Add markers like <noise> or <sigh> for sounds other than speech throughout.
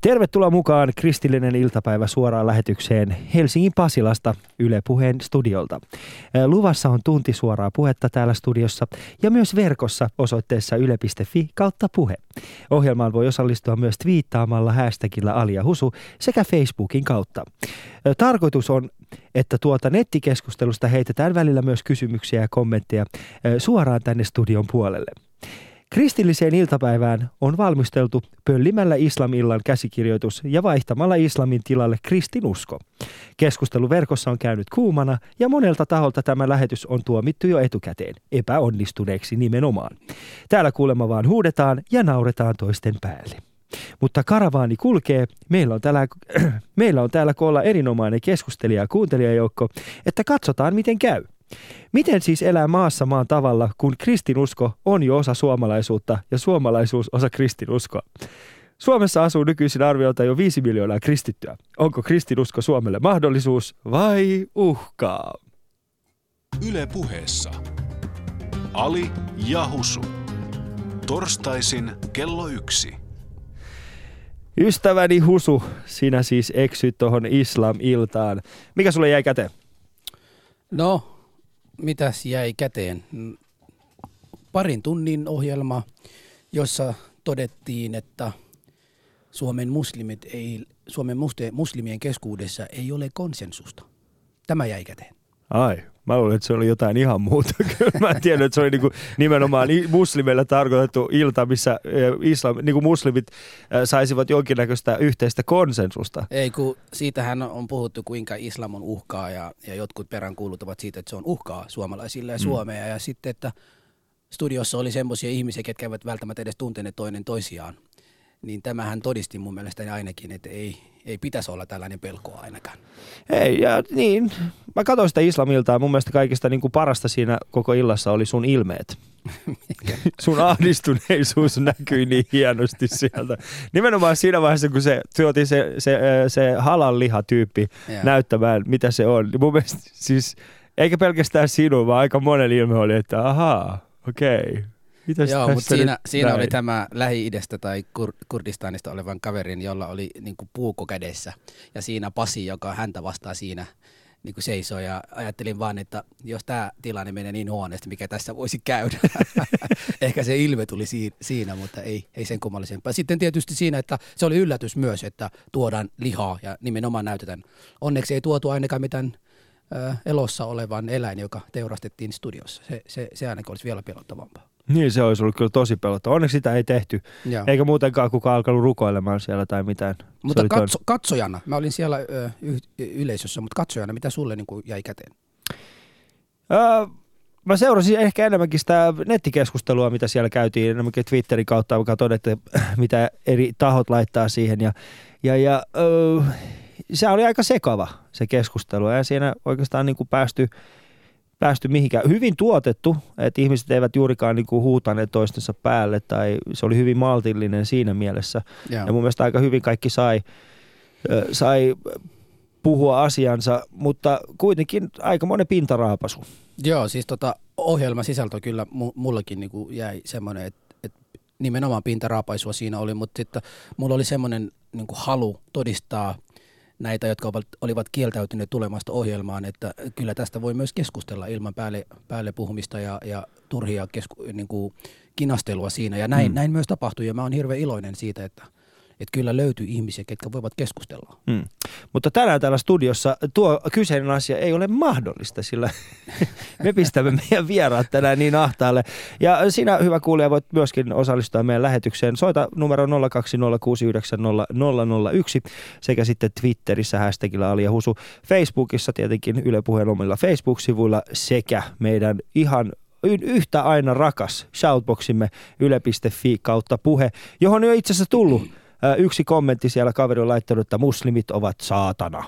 Tervetuloa mukaan Kristillinen iltapäivä suoraan lähetykseen Helsingin Pasilasta Yle Puheen studiolta. Luvassa on tunti suoraa puhetta täällä studiossa ja myös verkossa osoitteessa yle.fi kautta puhe. Ohjelmaan voi osallistua myös twiittaamalla hashtagillä Alia Husu sekä Facebookin kautta. Tarkoitus on, että tuota nettikeskustelusta heitetään välillä myös kysymyksiä ja kommentteja suoraan tänne studion puolelle. Kristilliseen iltapäivään on valmisteltu pöllimällä islamillan käsikirjoitus ja vaihtamalla islamin tilalle kristinusko. Keskustelu verkossa on käynyt kuumana ja monelta taholta tämä lähetys on tuomittu jo etukäteen, epäonnistuneeksi nimenomaan. Täällä kuulemma vaan huudetaan ja nauretaan toisten päälle. Mutta karavaani kulkee, meillä on täällä, <clears throat> meillä on täällä koolla erinomainen keskustelija ja kuuntelijajoukko, että katsotaan miten käy. Miten siis elää maassa maan tavalla, kun kristinusko on jo osa suomalaisuutta ja suomalaisuus osa kristinuskoa? Suomessa asuu nykyisin arviolta jo 5 miljoonaa kristittyä. Onko kristinusko Suomelle mahdollisuus vai uhkaa? Yle puheessa. Ali Jahusu. Torstaisin kello yksi. Ystäväni Husu, sinä siis eksyt tuohon islam-iltaan. Mikä sulle jäi käteen? No, mitäs jäi käteen? Parin tunnin ohjelma, jossa todettiin, että Suomen muslimit ei, Suomen muslimien keskuudessa ei ole konsensusta. Tämä jäi käteen. Ai, mä luulen, että se oli jotain ihan muuta. <laughs> mä en tiedä, että se oli niinku nimenomaan muslimeille tarkoitettu ilta, missä islam, niinku muslimit saisivat jonkinnäköistä yhteistä konsensusta. Ei, kun siitähän on puhuttu, kuinka islam on uhkaa ja, ja jotkut peräänkuuluttavat siitä, että se on uhkaa suomalaisille ja mm. Suomea. Ja sitten, että studiossa oli semmoisia ihmisiä, ketkä eivät välttämättä edes tunteneet toinen toisiaan. Niin tämähän todisti mun mielestäni ainakin, että ei, ei pitäisi olla tällainen pelkoa ainakaan. Ei, ja niin. Mä katsoin sitä islamilta ja mun mielestä kaikista niin kuin parasta siinä koko illassa oli sun ilmeet. <laughs> sun ahdistuneisuus näkyi niin hienosti sieltä. Nimenomaan siinä vaiheessa, kun se tuotiin se, se, se halan lihatyyppi yeah. näyttämään, mitä se on. Niin mun mielestä siis, eikä pelkästään sinun, vaan aika monen ilme oli, että ahaa, okei. Okay Mitäs Joo, mutta siinä, siinä oli tämä Lähi-idästä tai Kur- Kurdistanista olevan kaverin, jolla oli niin kuin puuko kädessä. Ja siinä Pasi, joka häntä vastaa siinä niin kuin seisoi ja ajattelin vaan, että jos tämä tilanne menee niin huoneesti, mikä tässä voisi käydä. <laughs> Ehkä se ilme tuli siinä, mutta ei, ei sen kummallisempaa. Sitten tietysti siinä, että se oli yllätys myös, että tuodaan lihaa ja nimenomaan näytetään. Onneksi ei tuotu ainakaan mitään elossa olevan eläin, joka teurastettiin studiossa. Se, se, se ainakin olisi vielä pelottavampaa. Niin se olisi ollut kyllä tosi pelottava. Onneksi sitä ei tehty. Joo. Eikä muutenkaan kukaan alkanut rukoilemaan siellä tai mitään. Mutta katso, katsojana, mä olin siellä ö, y, yleisössä, mutta katsojana, mitä sulle niin kuin jäi käteen? Öö, mä seurasin ehkä enemmänkin sitä nettikeskustelua, mitä siellä käytiin, enemmänkin Twitterin kautta, joka todettiin, <clears throat> mitä eri tahot laittaa siihen. Ja, ja, ja öö, se oli aika sekava se keskustelu, ja siinä oikeastaan niin kuin päästy – päästy mihinkään. Hyvin tuotettu, että ihmiset eivät juurikaan niin kuin huutaneet toistensa päälle tai se oli hyvin maltillinen siinä mielessä. Yeah. Ja mun mielestä aika hyvin kaikki sai, sai puhua asiansa, mutta kuitenkin aika monen pintaraapasu. Joo, siis tota, ohjelman sisältö kyllä mullekin niin kuin jäi semmoinen, että, että nimenomaan pintaraapaisua siinä oli, mutta sitten mulla oli semmoinen niin kuin halu todistaa – näitä, jotka olivat kieltäytyneet tulemasta ohjelmaan, että kyllä tästä voi myös keskustella ilman päälle, päälle puhumista ja, ja turhia kesku, niin kuin kinastelua siinä. Ja näin, mm. näin myös tapahtui ja mä oon hirveän iloinen siitä, että – että kyllä löytyy ihmisiä, ketkä voivat keskustella. Hmm. Mutta tänään täällä studiossa tuo kyseinen asia ei ole mahdollista, sillä <laughs> me pistämme meidän vieraat tänään niin ahtaalle. Ja sinä, hyvä kuulija, voit myöskin osallistua meidän lähetykseen. Soita numero 020690001 sekä sitten Twitterissä hashtagillä Ali Husu. Facebookissa tietenkin Yle Puheen omilla Facebook-sivuilla sekä meidän ihan yhtä aina rakas shoutboximme yle.fi kautta puhe, johon on jo itse asiassa tullut Yksi kommentti siellä kaveri on laittanut, että muslimit ovat saatana.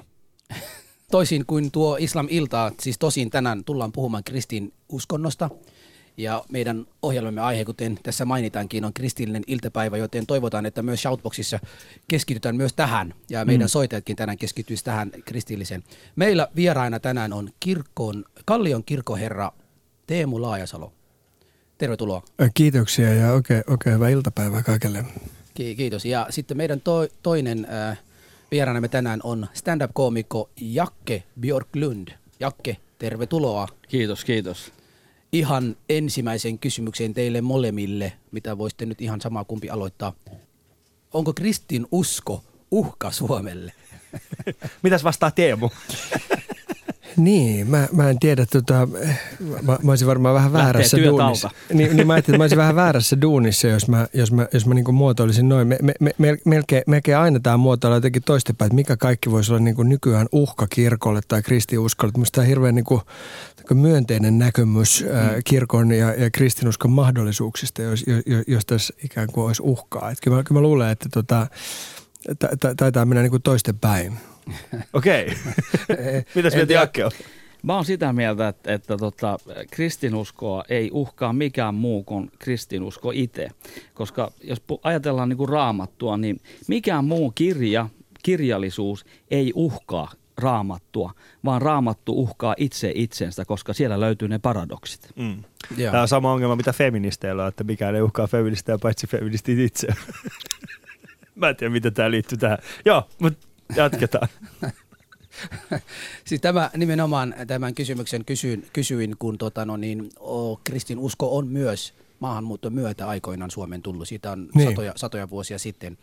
Toisin kuin tuo Islam-ilta, siis tosin tänään tullaan puhumaan kristin uskonnosta. Ja meidän ohjelmamme aihe, kuten tässä mainitaankin, on kristillinen iltapäivä, joten toivotaan, että myös Shoutboxissa keskitytään myös tähän. Ja meidän mm. soitajatkin tänään keskittyisi tähän kristilliseen. Meillä vieraina tänään on kirkkoon, Kallion kirkkoherra Teemu Laajasalo. Tervetuloa. Kiitoksia ja oikein, oikein hyvää iltapäivää kaikille. Kiitos. Ja sitten meidän to, toinen äh, vieraanamme tänään on stand-up-koomikko Jakke Björklund. Jakke, tervetuloa. Kiitos, kiitos. Ihan ensimmäisen kysymyksen teille molemmille, mitä voisitte nyt ihan sama kumpi aloittaa. Onko kristin usko uhka Suomelle? <laughs> Mitäs vastaa Teemu? <laughs> Niin, mä, mä en tiedä, tota, mä, mä olisin varmaan vähän väärässä duunissa. Niin, niin mä ajattelin, että mä olisin vähän väärässä duunissa, jos mä, jos mä, jos mä niin muotoilisin noin. Me, me, me, melkein, melkein aina tämä muotoilla jotenkin toistepäin, että mikä kaikki voisi olla niin kuin nykyään uhka kirkolle tai kristiuskolle. Minusta tämä on hirveän niin kuin, myönteinen näkemys mm. kirkon ja, ja kristinuskon mahdollisuuksista, jos, jos, jos tässä ikään kuin olisi uhkaa. Että kyllä, mä, kyllä mä luulen, että tota, taitaa mennä niin kuin toistepäin. <laughs> Okei. <laughs> Mitäs mieltä Jakke on? Mä oon sitä mieltä, että, että tota, kristinuskoa ei uhkaa mikään muu kuin kristinusko itse. Koska jos ajatellaan niin kuin raamattua, niin mikään muu kirja, kirjallisuus ei uhkaa raamattua, vaan raamattu uhkaa itse itsensä, koska siellä löytyy ne paradoksit. Mm. Tämä on sama ongelma, mitä feministeillä on, että mikään ei uhkaa feministejä paitsi feministit itse. <laughs> Mä en tiedä, miten tämä liittyy tähän. Joo, mutta Jatketaan. <laughs> siis tämä nimenomaan tämän kysymyksen kysyin, kysyin kun tota, no niin, o, kristin usko on myös maahanmuuton myötä aikoinaan Suomen tullut. Siitä on niin. satoja, satoja vuosia sitten.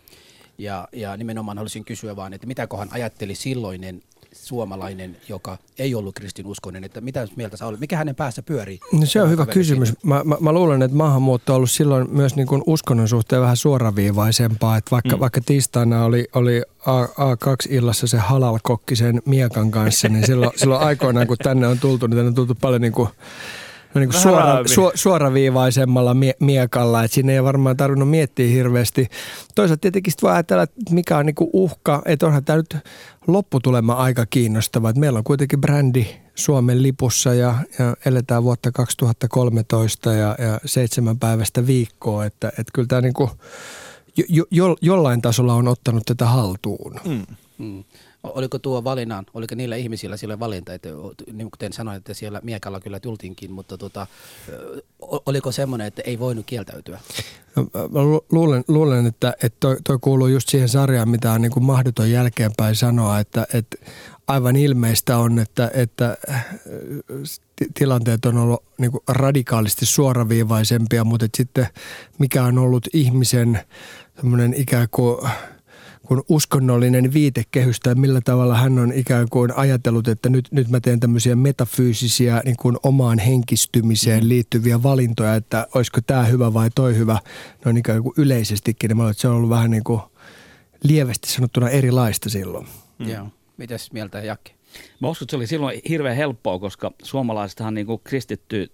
Ja, ja nimenomaan haluaisin kysyä vaan, että mitä kohan ajatteli silloinen suomalainen, joka ei ollut kristinuskoinen, että mitä mieltä sä olet? Mikä hänen päässä pyörii? No se on hyvä kysymys. Mä, mä, mä luulen, että maahanmuutto on ollut silloin myös niin kuin uskonnon suhteen vähän suoraviivaisempaa, että vaikka, mm. vaikka tiistaina oli, oli A, A2-illassa se halalkokkisen miekan kanssa, niin silloin, silloin aikoinaan kun tänne on tultu, niin tänne on tultu paljon niin kuin no niin kuin suora, su, suoraviivaisemmalla mie, miekalla, että sinne ei varmaan tarvinnut miettiä hirveästi. Toisaalta tietenkin voi ajatella, että mikä on niin kuin uhka, että onhan tämä nyt lopputulema aika kiinnostava. Että meillä on kuitenkin brändi Suomen lipussa ja, ja eletään vuotta 2013 ja, ja seitsemän päivästä viikkoa, että, että kyllä tämä niin kuin jo, jo, jollain tasolla on ottanut tätä haltuun. Mm. Mm. Oliko tuo valinnan, oliko niillä ihmisillä sille valinta, että niin kuten sanoin, että siellä miekalla kyllä tultiinkin, mutta tota, oliko semmoinen, että ei voinut kieltäytyä? No, mä luulen, luulen että, että toi, toi kuuluu just siihen sarjaan, mitä on niin kuin mahdoton jälkeenpäin sanoa, että, että aivan ilmeistä on, että, että tilanteet on ollut niin kuin radikaalisti suoraviivaisempia, mutta sitten mikä on ollut ihmisen ikään kuin – kuin uskonnollinen viitekehys tai millä tavalla hän on ikään kuin ajatellut, että nyt, nyt mä teen tämmöisiä metafyysisiä niin kuin omaan henkistymiseen liittyviä valintoja, että olisiko tämä hyvä vai toi hyvä, noin ikään kuin yleisestikin. Niin se on ollut vähän niin kuin lievästi sanottuna erilaista silloin. Mm. Joo. Mitäs mieltä Jakke? Mä uskon, että se oli silloin hirveän helppoa, koska suomalaisethan niin kuin kristitty,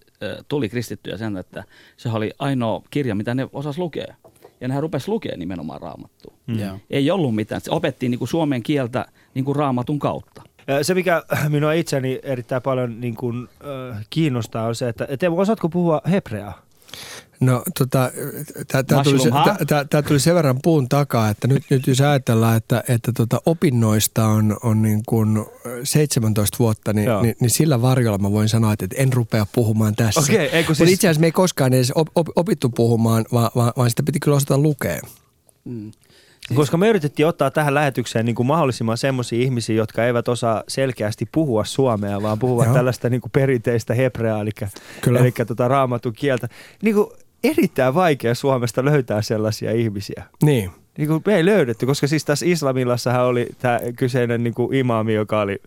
tuli kristittyjä sen, että se oli ainoa kirja, mitä ne osas lukea ja nehän rupesi lukemaan nimenomaan raamattua. Mm. Ei ollut mitään. Se opettiin niin kuin suomen kieltä niin kuin raamatun kautta. Se, mikä <clears throat> minua itseni erittäin paljon niin kuin, äh, kiinnostaa, on se, että Teemu, osaatko puhua hebreaa? No tota, tämä tuli, tuli sen verran puun takaa, että nyt, nyt jos ajatellaan, että, että tota, opinnoista on, on niin kuin 17 vuotta, niin, niin, niin, sillä varjolla mä voin sanoa, että en rupea puhumaan tässä. Okay, siis... Mutta itse asiassa me ei koskaan edes op, op, opittu puhumaan, vaan, vaan, vaan sitä piti kyllä osata lukea. Mm. Siis... Koska me yritettiin ottaa tähän lähetykseen niin kuin mahdollisimman semmoisia ihmisiä, jotka eivät osaa selkeästi puhua suomea, vaan puhuvat Joo. tällaista niin kuin perinteistä hebreaa, eli, eli tota raamatun kieltä. Niin kuin erittäin vaikea Suomesta löytää sellaisia ihmisiä. Niin. Niin kuin me ei löydetty, koska siis tässä Islamilassahan oli tämä kyseinen niin kuin imaami, joka oli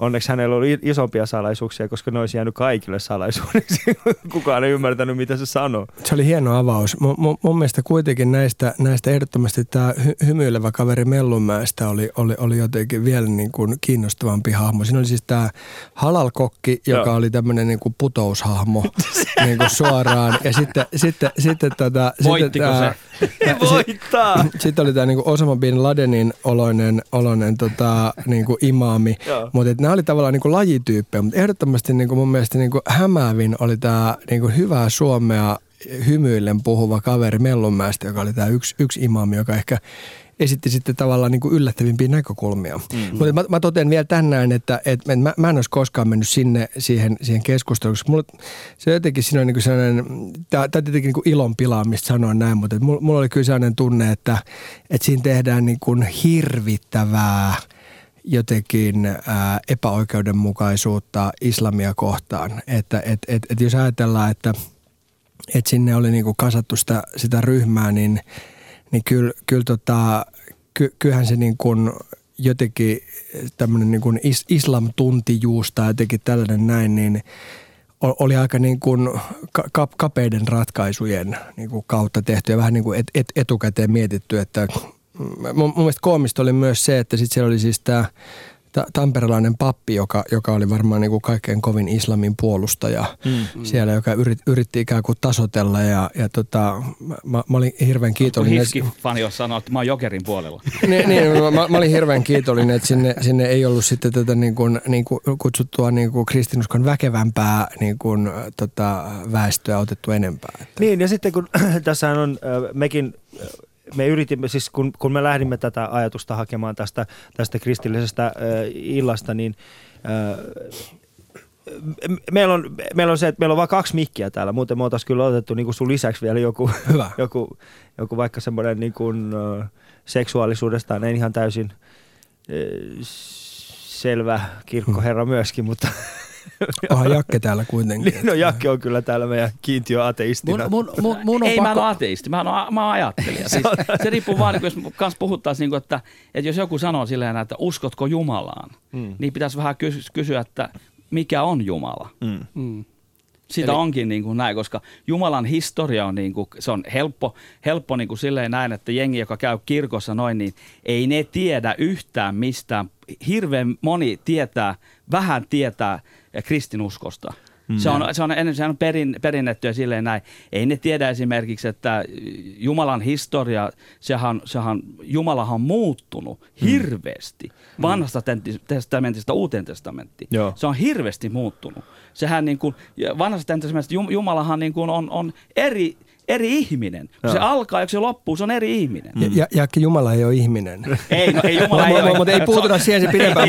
onneksi hänellä oli isompia salaisuuksia, koska ne olisi jäänyt kaikille salaisuudeksi. <laughs> Kukaan ei ymmärtänyt, mitä se sanoo. Se oli hieno avaus. M- m- mun mielestä kuitenkin näistä, näistä ehdottomasti tämä hy- hymyilevä kaveri Mellunmäestä oli, oli, oli jotenkin vielä niin kuin kiinnostavampi hahmo. Siinä oli siis tämä halalkokki, joka Joo. oli tämmöinen niin kuin putoushahmo <laughs> niin kuin suoraan. Ja sitten, sitten, sitten tota, Voittiko sitten, se? <laughs> voittaa. Sitten oli tämä niinku Osama Bin Ladenin oloinen, oloinen tota, niinku imaami. Mutta nämä oli tavallaan niinku lajityyppejä, mutta ehdottomasti niinku mun mielestä niinku hämäävin oli tämä niinku hyvää suomea hymyillen puhuva kaveri Mellunmäestä, joka oli tämä yksi, yksi imaami, joka ehkä esitti sitten tavallaan niin kuin yllättävimpiä näkökulmia. Mm. Mutta mä, mä totean vielä tänään, että, että mä, mä en olisi koskaan mennyt sinne siihen, siihen keskusteluun, koska mulla, se jotenkin siinä on niin kuin sellainen, tämä on tietenkin niin kuin ilon pilaamista sanoa näin, mutta mulla, mulla oli kyllä sellainen tunne, että, että siinä tehdään niin kuin hirvittävää – jotenkin ää, epäoikeudenmukaisuutta islamia kohtaan. Että et, et, et jos ajatellaan, että et sinne oli niinku kasattu sitä, sitä ryhmää, niin, niin kyllä, kyllä tota, ky, kyllähän se niin kuin jotenkin tämmöinen niin kuin is, islamtuntijuus tai jotenkin tällainen näin, niin oli aika niin kuin kapeiden ratkaisujen niin kuin kautta tehty ja vähän niin kuin et, et, etukäteen mietitty, että mun, mun mielestä koomista oli myös se, että sitten siellä oli siis tämä ta- tamperelainen pappi, joka, joka oli varmaan niin kuin kaikkein kovin islamin puolustaja mm. siellä, joka yrit, yritti ikään kuin tasotella ja, ja tota, mä, mä olin hirveän kiitollinen. Hiski-fani jos sanoo, että mä oon jokerin puolella. <laughs> niin, niin mä, mä, olin hirveän kiitollinen, että sinne, sinne ei ollut sitten tätä niin kuin, niin kuin kutsuttua niin kuin kristinuskon väkevämpää niin kuin, tota, väestöä otettu enempää. Että. Niin ja sitten kun <clears throat> tässä on mekin me yritimme, siis kun, kun me lähdimme tätä ajatusta hakemaan tästä, tästä kristillisestä äh, illasta, niin äh, meillä on, meillä on se, että meillä on vain kaksi mikkiä täällä. Muuten me oltaisiin kyllä otettu niin kuin sun lisäksi vielä joku, Hyvä. <laughs> joku, joku vaikka semmoinen niin kuin, seksuaalisuudestaan en ihan täysin selvä kirkkoherra myöskin, mutta <laughs> Onhan <laughs> Jakke täällä kuitenkin. Niin, no Jakke on kyllä täällä meidän kiintiöateistina. Mun, mun, mun, mun on Ei pakko... mä ole ateisti, mä oon, mä oon ajattelija. <laughs> Siis, se riippuu vaan, niin jos kanssa puhuttaisiin, niin että, että jos joku sanoo silleen, että uskotko Jumalaan, mm. niin pitäisi vähän kysyä, että mikä on Jumala. Mm. Mm. Sitä Eli... onkin niin kuin näin, koska Jumalan historia on, niin kuin, se on helppo, helppo niin kuin silleen näin, että jengi, joka käy kirkossa noin, niin ei ne tiedä yhtään mistään. Hirveän moni tietää, vähän tietää kristinuskosta. Mm. Se on, se on, se on perin, perinnettyä silleen näin. Ei ne tiedä esimerkiksi, että Jumalan historia, sehän, sehän Jumalahan on muuttunut mm. hirveästi mm. vanhasta testamentista uuteen testamenttiin. Joo. Se on hirveästi muuttunut. Sehän niin kuin, vanhasta testamentista Jumalahan niin kuin on, on eri eri ihminen. Kun se alkaa ja se loppuu, se on eri ihminen. Mm. Ja, ja Jumala ei ole ihminen. <laughs> Ei, no ei Jumala ei ole. <laughs> Mutta ei puututa siihen se pidempään.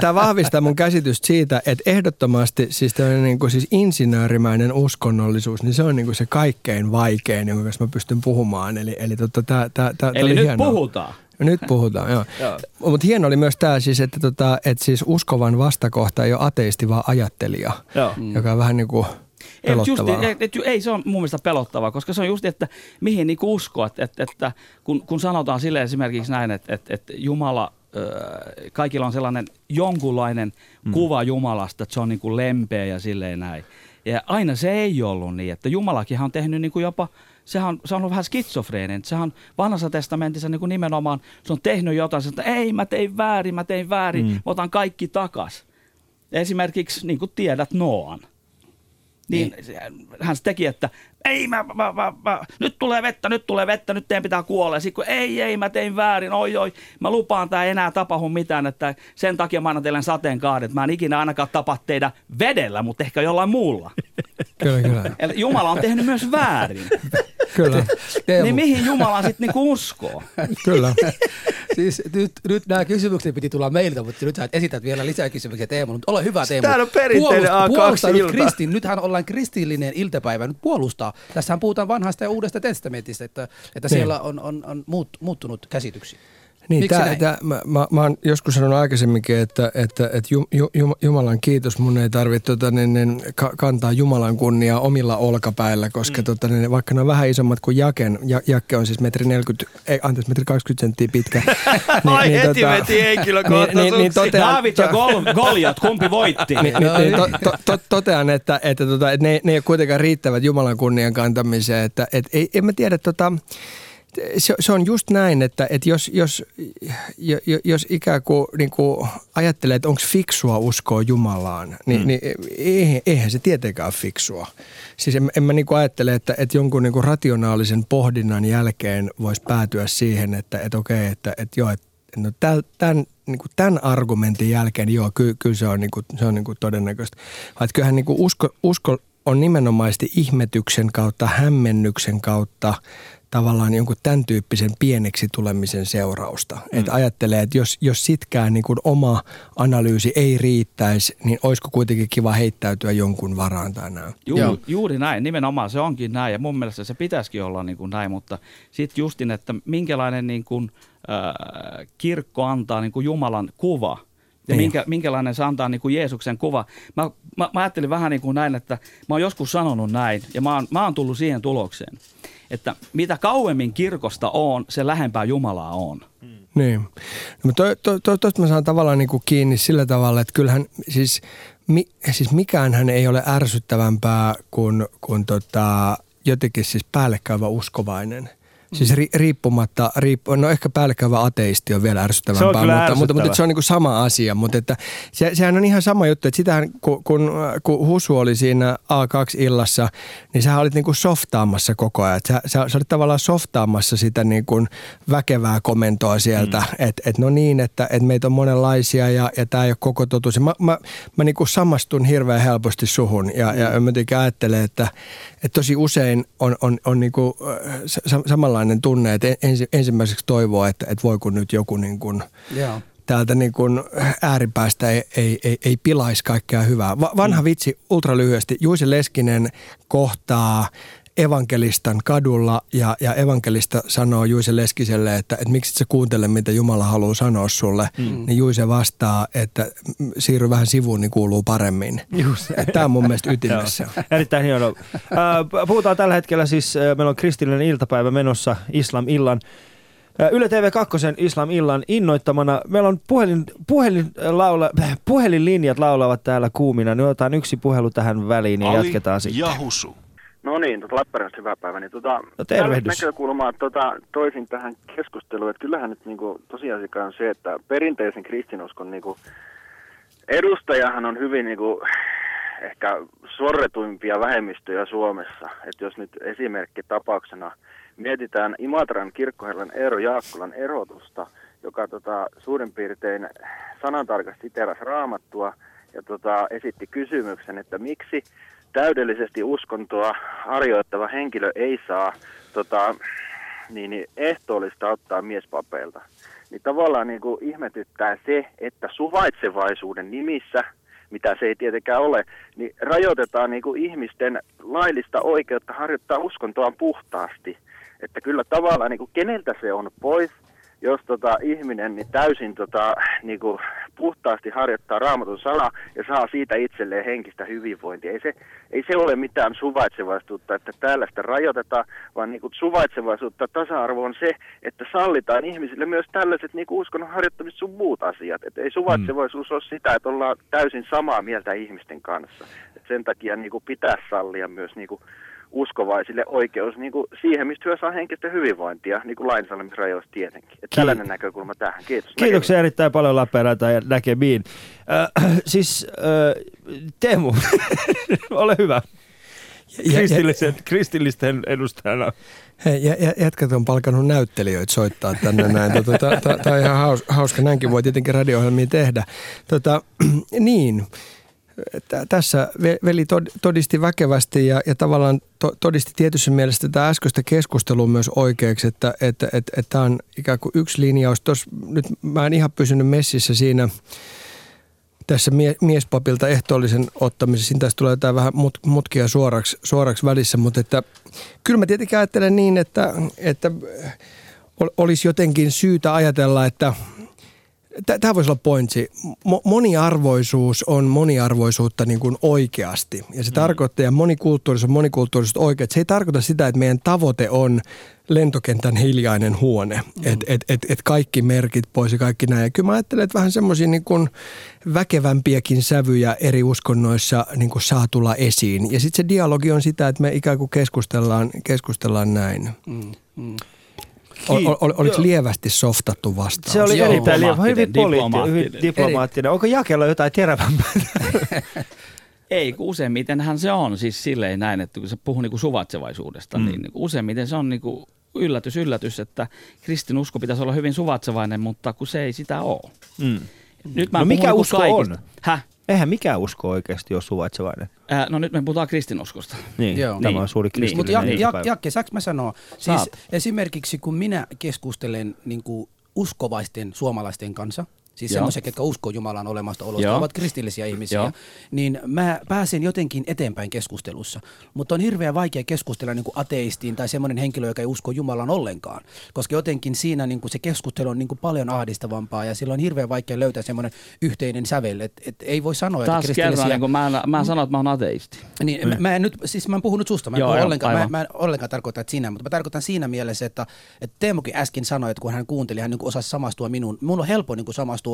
Tämä vahvistaa mun käsitystä siitä, että ehdottomasti siis tämmöinen niin kuin, siis insinöörimäinen uskonnollisuus, niin se on niin kuin se kaikkein vaikein, jonka kanssa mä pystyn puhumaan. Eli, eli, tota, tää, tää, tää, eli nyt hienoa. puhutaan. Nyt puhutaan, joo. joo. Mutta hieno oli myös tämä siis, että, tota, että siis uskovan vastakohta ei ole ateisti, vaan ajattelija, joo. joka on vähän niin kuin – pelottavaa. Just, et, et, ei se on mun mielestä pelottavaa, koska se on just, että mihin niinku uskoa, että, että, kun, kun sanotaan sille esimerkiksi näin, että, että, että Jumala, kaikilla on sellainen jonkunlainen mm. kuva Jumalasta, että se on niin kuin lempeä ja silleen näin. Ja aina se ei ollut niin, että Jumalakin on tehnyt niin kuin jopa, sehän on, se on ollut vähän skitsofreeninen. Sehän on vanhassa testamentissa niin kuin nimenomaan, se on tehnyt jotain, että ei mä tein väärin, mä tein väärin, mm. mä otan kaikki takas. Esimerkiksi niin kuin tiedät Noan. Niin, niin. hän teki, että ei mä, mä, mä, mä, nyt tulee vettä, nyt tulee vettä, nyt teidän pitää kuolla. Sitten kun ei, ei, mä tein väärin, oi, oi, mä lupaan, tää enää tapahdu mitään, että sen takia mä annan teille sateenkaadet. Mä en ikinä ainakaan tapa teidän vedellä, mutta ehkä jollain muulla. <laughs> Kyllä, kyllä. Eli Jumala on tehnyt myös väärin. <laughs> Kyllä. Niin mihin Jumala sitten niinku uskoo? <laughs> Kyllä. siis nyt, nyt nämä kysymykset piti tulla meiltä, mutta nyt sä esität vielä lisää kysymyksiä Teemu. Mutta ole hyvä Teemu. Tämä on perinteinen A2 nyt kristin. Nythän ollaan kristillinen iltapäivä. Nyt puolustaa. Tässähän puhutaan vanhasta ja uudesta testamentista, että, että niin. siellä on, on, on muut, muuttunut käsityksiä. Niin, tää, tää, mä, mä, mä oon joskus sanonut aikaisemminkin, että, että, että ju, ju, Jumalan kiitos, mun ei tarvitse tota, niin, niin, kantaa Jumalan kunniaa omilla olkapäillä, koska mm. tota, niin, vaikka ne on vähän isommat kuin Jaken, ja, Jakke on siis metri 40, ei, anteeksi, metri 20 senttiä pitkä. <laughs> niin, Ai niin, heti tota, veti henkilökohtaisuus. Niin, niin, niin totean, David ja Gol, Goliat, kumpi voitti? niin, niin, niin, to, to, to, totean, että, että, tota, että ne, ne ei ole kuitenkaan riittävät Jumalan kunnian kantamiseen, että et, ei, en mä tiedä, tota, se, se on just näin, että, että jos, jos, jos ikään kuin, niin kuin ajattelee, että onko fiksua uskoa Jumalaan, niin, mm. niin eihän, eihän se tietenkään fiksua. Siis en, en mä niin kuin ajattele, että, että jonkun niin kuin rationaalisen pohdinnan jälkeen voisi päätyä siihen, että, että okei, että, että joo, että no tämän, niin kuin tämän argumentin jälkeen, joo, kyllä, kyllä se on, niin kuin, se on niin kuin todennäköistä. Vaan kyllähän niin kuin usko, usko on nimenomaisesti ihmetyksen kautta, hämmennyksen kautta tavallaan jonkun tämän tyyppisen pieneksi tulemisen seurausta. Mm. Että ajattelee, että jos, jos sitkään niin kuin oma analyysi ei riittäisi, niin olisiko kuitenkin kiva heittäytyä jonkun varaan tai näin. Ju, juuri näin, nimenomaan se onkin näin ja mun mielestä se pitäisikin olla niin kuin näin, mutta sitten justin, että minkälainen niin kuin, äh, kirkko antaa niin kuin Jumalan kuva – ja niin. minkä, minkälainen se antaa niin kuin Jeesuksen kuva. Mä, mä, mä ajattelin vähän niin kuin näin, että mä oon joskus sanonut näin ja mä oon, mä oon tullut siihen tulokseen, että mitä kauemmin kirkosta on, se lähempää Jumalaa on. Niin. No, to, to, to, mä saan tavallaan niin kuin kiinni sillä tavalla, että kyllähän siis, mi, siis mikään ei ole ärsyttävämpää kuin, kuin tota, jotenkin siis päällekkäyvä uskovainen – Siis ri, riippumatta, riippu, no ehkä päällekäyvä ateisti on vielä ärsyttävämpää, se on mutta, mutta, mutta, se on niin kuin sama asia. Mutta että se, sehän on ihan sama juttu, että sitähän kun, kun, kun Husu oli siinä A2-illassa, niin sä olit niin kuin softaamassa koko ajan. Sä, sä, sä olit tavallaan softaamassa sitä niin kuin väkevää komentoa sieltä, mm. että et no niin, että et meitä on monenlaisia ja, ja tämä ei ole koko totuus. Mä, mä, mä niin kuin samastun hirveän helposti suhun ja, mm. ja mä ajattelen, että, että tosi usein on, on, on niin kuin, samanlainen tunne, että ensi, ensimmäiseksi toivoo, että, että voiko nyt joku niin kuin, Joo. täältä niin kuin ääripäästä ei, ei, ei, ei pilaisi kaikkea hyvää. Va, vanha mm. vitsi, ultra lyhyesti. Juise Leskinen kohtaa evankelistan kadulla ja, ja evankelista sanoo Juise Leskiselle, että, että miksi et sä kuuntele, mitä Jumala haluaa sanoa sulle. Mm. Niin Juise vastaa, että siirry vähän sivuun, niin kuuluu paremmin. Tämä on mun mielestä ytimessä. Erittäin hienoa. Puhutaan tällä hetkellä siis, meillä on kristillinen iltapäivä menossa Islam-illan. Yle TV 2 Islam illan innoittamana. Meillä on puhelin, puhelin, laula, puhelinlinjat laulavat täällä kuumina. Nyt otetaan yksi puhelu tähän väliin ja Ali jatketaan sitten. Ja Husu. No niin, tuota Lappeenrannasta hyvää päivää. Niin, tuota, no tervehdys. näkökulmaa tuota, toisin tähän keskusteluun, että kyllähän nyt niin kuin, tosiasia on se, että perinteisen kristinuskon niin kuin, edustajahan on hyvin niin kuin, ehkä sorretuimpia vähemmistöjä Suomessa. Että jos nyt esimerkki tapauksena mietitään Imatran kirkkoherran Eero Jaakkolan erotusta, joka tota, suurin piirtein sanantarkasti teräs raamattua ja tota, esitti kysymyksen, että miksi täydellisesti uskontoa harjoittava henkilö ei saa tota, niin, niin ehtoollista ottaa miespapeilta. Niin tavallaan niin kuin ihmetyttää se, että suvaitsevaisuuden nimissä, mitä se ei tietenkään ole, niin rajoitetaan niin kuin ihmisten laillista oikeutta harjoittaa uskontoa puhtaasti. Että kyllä tavallaan niin kuin keneltä se on pois – jos tota, ihminen niin täysin tota, niin kuin puhtaasti harjoittaa raamatun sana ja saa siitä itselleen henkistä hyvinvointia. Ei se, ei se ole mitään suvaitsevaisuutta, että tällaista rajoitetaan, vaan niin kuin suvaitsevaisuutta tasa-arvo on se, että sallitaan ihmisille myös tällaiset niin kuin uskonnon harjoittamista sun muut asiat. Että ei suvaitsevaisuus ole sitä, että ollaan täysin samaa mieltä ihmisten kanssa. Et sen takia niin kuin pitää sallia myös niin kuin uskovaisille oikeus niin kuin siihen, mistä hyö saa henkistä hyvinvointia, niin kuin lainsäädännössä tietenkin. Että tällainen näkökulma tähän. Kiitos. Kiitoksia näkemiin. erittäin paljon Lappeenranta ja näkemiin. Äh, <clears throat> siis äh, Teemu, <laughs> ole hyvä. Kristillisen, kristillisten edustajana. Hei, jätkät on palkannut näyttelijöitä soittaa tänne näin. Tota, Tämä on ihan hauska, näinkin voi tietenkin radio tehdä. Tota, <clears throat> niin, tässä veli todisti väkevästi ja, ja tavallaan todisti tietyssä mielessä tätä äskeistä keskustelua myös oikeaksi, että tämä että, että, että on ikään kuin yksi linjaus. Tos, nyt mä en ihan pysynyt messissä siinä tässä mie, miespapilta ehtoollisen ottamisessa. Siinä tässä tulee jotain vähän mut, mutkia suoraksi, suoraksi välissä, mutta että, kyllä mä tietenkin ajattelen niin, että, että olisi jotenkin syytä ajatella, että – Tämä voisi olla pointsi. Moniarvoisuus on moniarvoisuutta niin kuin oikeasti. Ja se mm. tarkoittaa, ja monikulttuurisuus on monikulttuurisuus oikein. Se ei tarkoita sitä, että meidän tavoite on lentokentän hiljainen huone. Mm. Että et, et, et kaikki merkit pois ja kaikki näin. Ja kyllä mä ajattelen, että vähän semmoisia niin kuin väkevämpiäkin sävyjä eri uskonnoissa niin kuin saa tulla esiin. Ja sitten se dialogi on sitä, että me ikään kuin keskustellaan, keskustellaan näin. Mm. Mm. Ol, ol, oliko lievästi softattu vastaus? Se oli erittäin lievä, hyvin poliittinen, hyvin diplomaattinen. Onko jakella jotain terävämpää? <laughs> Ei, kun useimmitenhän se on siis silleen näin, että kun se puhuu niinku suvatsevaisuudesta, mm. niin niinku useimmiten se on niinku yllätys, yllätys, että kristinusko pitäisi olla hyvin suvatsevainen, mutta kun se ei sitä ole. Mm. Nyt mä no mikä niinku usko kaikista. on? Häh? Eihän mikään usko oikeasti ole suvaitsevainen. Äh, no nyt me puhutaan kristinuskosta. Niin, Joo. tämä Niin. on suuri Niin. Mutta kristillinen jak. Jakke, saanko mä sanoa? Saat. Siis esimerkiksi kun minä keskustelen niin kuin uskovaisten suomalaisten kanssa, siis semmoisia, ketkä uskoo Jumalan olemasta olosta, Joo. ovat kristillisiä ihmisiä, Joo. niin mä pääsen jotenkin eteenpäin keskustelussa. Mutta on hirveän vaikea keskustella niin kuin ateistiin tai semmoinen henkilö, joka ei usko Jumalan ollenkaan. Koska jotenkin siinä niin kuin se keskustelu on niin kuin paljon ahdistavampaa ja silloin on hirveän vaikea löytää semmoinen yhteinen sävel. Et, et ei voi sanoa, että Taas kristillisiä... kerran, niin kun mä, mä sanon, että mä oon ateisti. Niin, mä, mä en nyt, siis mä en puhunut susta, mä en, Joo, puhu ollenkaan, mä, aivan. mä en ollenkaan tarkoita, että sinä, mutta mä tarkoitan siinä mielessä, että, että Teemokin äsken sanoi, että kun hän kuunteli, hän niin osasi samastua minuun. Mun on helppo niin samastua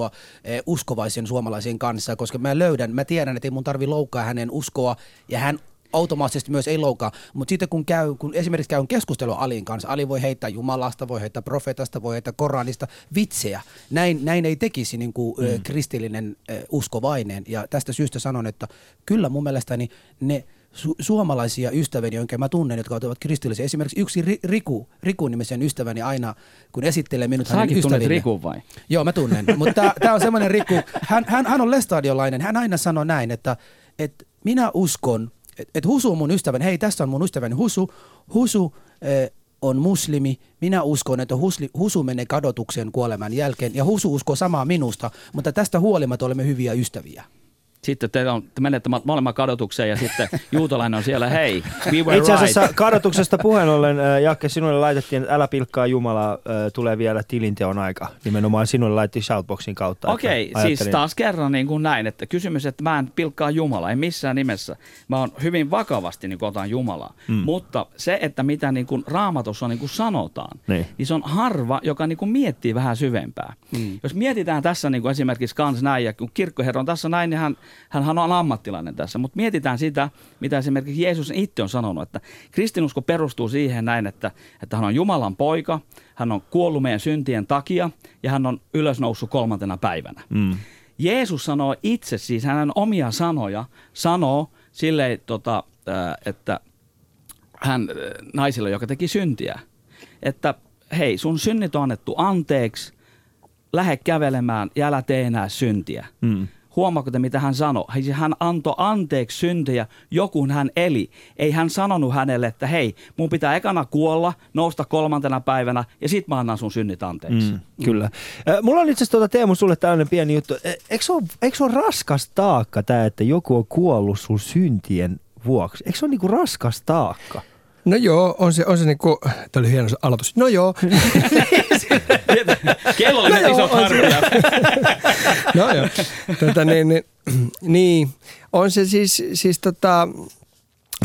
eh, uskovaisen suomalaisen kanssa, koska mä löydän, mä tiedän, että ei mun tarvi loukkaa hänen uskoa, ja hän automaattisesti myös ei loukkaa, mutta sitten kun, käy, kun esimerkiksi käyn keskustelua Alin kanssa, Ali voi heittää Jumalasta, voi heittää profetasta, voi heittää Koranista vitsejä. Näin, näin ei tekisi niin kuin, mm. kristillinen ö, uskovainen ja tästä syystä sanon, että kyllä mun mielestäni ne su- suomalaisia ystäviä, jotka mä tunnen, jotka ovat kristillisiä. Esimerkiksi yksi Ri- Riku, Riku nimisen ystäväni aina, kun esittelee minut hänen Säkin tunnet ystäville. Rikun vai? Joo, mä tunnen. <laughs> Mutta tämä on semmoinen Riku, hän, hän, hän on lestadiolainen, hän aina sanoo näin, että, että minä uskon, että, Husu on mun ystäväni, hei tässä on mun ystäväni Husu, Husu eh, on muslimi, minä uskon, että Husli, Husu menee kadotukseen kuoleman jälkeen ja Husu uskoo samaa minusta, mutta tästä huolimatta olemme hyviä ystäviä. Sitten te, on, te menette ma- molemmat kadotukseen ja sitten juutalainen on siellä, hei, we were Itse asiassa right. kadotuksesta puheen ollen, äh, Jakke, sinulle laitettiin, että älä pilkkaa Jumalaa, äh, tulee vielä tilinteon aika. Nimenomaan sinulle laitettiin shoutboxin kautta. Okei, siis ajattelin- taas kerran niin kuin näin, että kysymys, että mä en pilkkaa Jumalaa, ei missään nimessä. Mä oon hyvin vakavasti niin otan Jumalaa. Mm. Mutta se, että mitä niin kuin raamatussa niin kuin sanotaan, Niin. niin se on harva, joka niin kuin miettii vähän syvempää. Mm. Jos mietitään tässä niin kuin esimerkiksi kans näin, ja kun kirkkoherra on tässä näin, niin hän, hän on ammattilainen tässä. Mutta mietitään sitä, mitä esimerkiksi Jeesus itse on sanonut, että kristinusko perustuu siihen näin, että, että hän on Jumalan poika, hän on kuollut meidän syntien takia ja hän on ylösnoussut kolmantena päivänä. Mm. Jeesus sanoo itse, siis hänen omia sanoja, sanoo silleen, tota, ää, että hän äh, naisille, joka teki syntiä, että hei, sun synnit on annettu anteeksi, lähde kävelemään ja älä tee enää syntiä. Mm. Huomaako te, mitä hän sanoi? Siis Hän antoi anteeksi syntejä, joku hän eli. Ei hän sanonut hänelle, että hei, mun pitää ekana kuolla, nousta kolmantena päivänä ja sit mä annan sun synnit anteeksi. Mm. Kyllä. Mulla on itse asiassa tuota, Teemu sulle tällainen pieni juttu. Eikö ole, eikö se ole raskas taakka tämä, että joku on kuollut sun syntien vuoksi? Eikö se ole niinku raskas taakka? No joo, on se, on se niinku, tämä oli hieno se aloitus. No joo, <laughs> Kello on No joo, isot on <laughs> no joo. Tota, niin, niin, niin, on se siis, siis tota,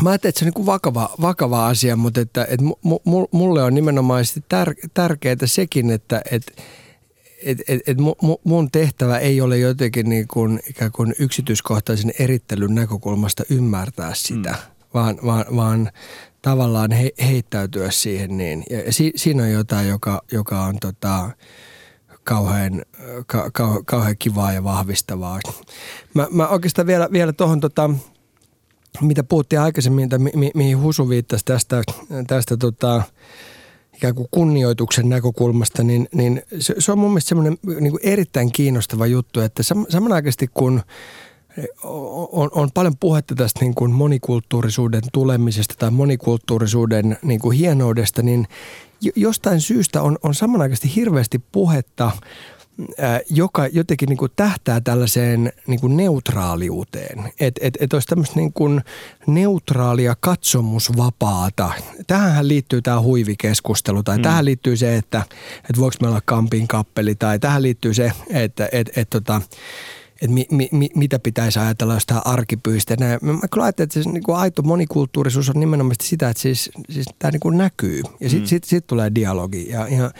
mä ajattelin, että se on niin vakava, vakava asia, mutta että, että mu- mu- mulle on nimenomaan tär, tärkeää sekin, että että et, et, et mu- mu- mun tehtävä ei ole jotenkin niin kuin ikään kuin yksityiskohtaisen erittelyn näkökulmasta ymmärtää sitä, mm. vaan, vaan, vaan tavallaan he, heittäytyä siihen niin. Ja, si, siinä on jotain, joka, joka on tota, kauhean, ka, ka, kauhean kivaa ja vahvistavaa. Mä, mä oikeastaan vielä, vielä tuohon tota, mitä puhuttiin aikaisemmin, tai mi, mi, mihin Husu viittasi tästä, tästä tota, ikään kuin kunnioituksen näkökulmasta, niin, niin se, se on mun mielestä semmoinen niin erittäin kiinnostava juttu, että sam, samanaikaisesti kun on, on paljon puhetta tästä niin kuin monikulttuurisuuden tulemisesta tai monikulttuurisuuden niin kuin hienoudesta, niin jo- jostain syystä on, on samanaikaisesti hirveästi puhetta, ää, joka jotenkin niin kuin tähtää tällaiseen niin kuin neutraaliuteen. Että et, et olisi tämmöistä niin kuin neutraalia katsomusvapaata. Tähän liittyy tämä huivikeskustelu tai mm. tähän liittyy se, että, että voiko me olla kampin kappeli tai tähän liittyy se, että et, et, tota, että mi, mi, mi, mitä pitäisi ajatella jostain arkipyhistä. ja näin. Mä, kyllä ajattelen, että se niin kuin aito monikulttuurisuus on nimenomaan sitä, että siis, siis tämä niin kuin näkyy ja sitten mm. sit, sit tulee dialogi. Ja, ja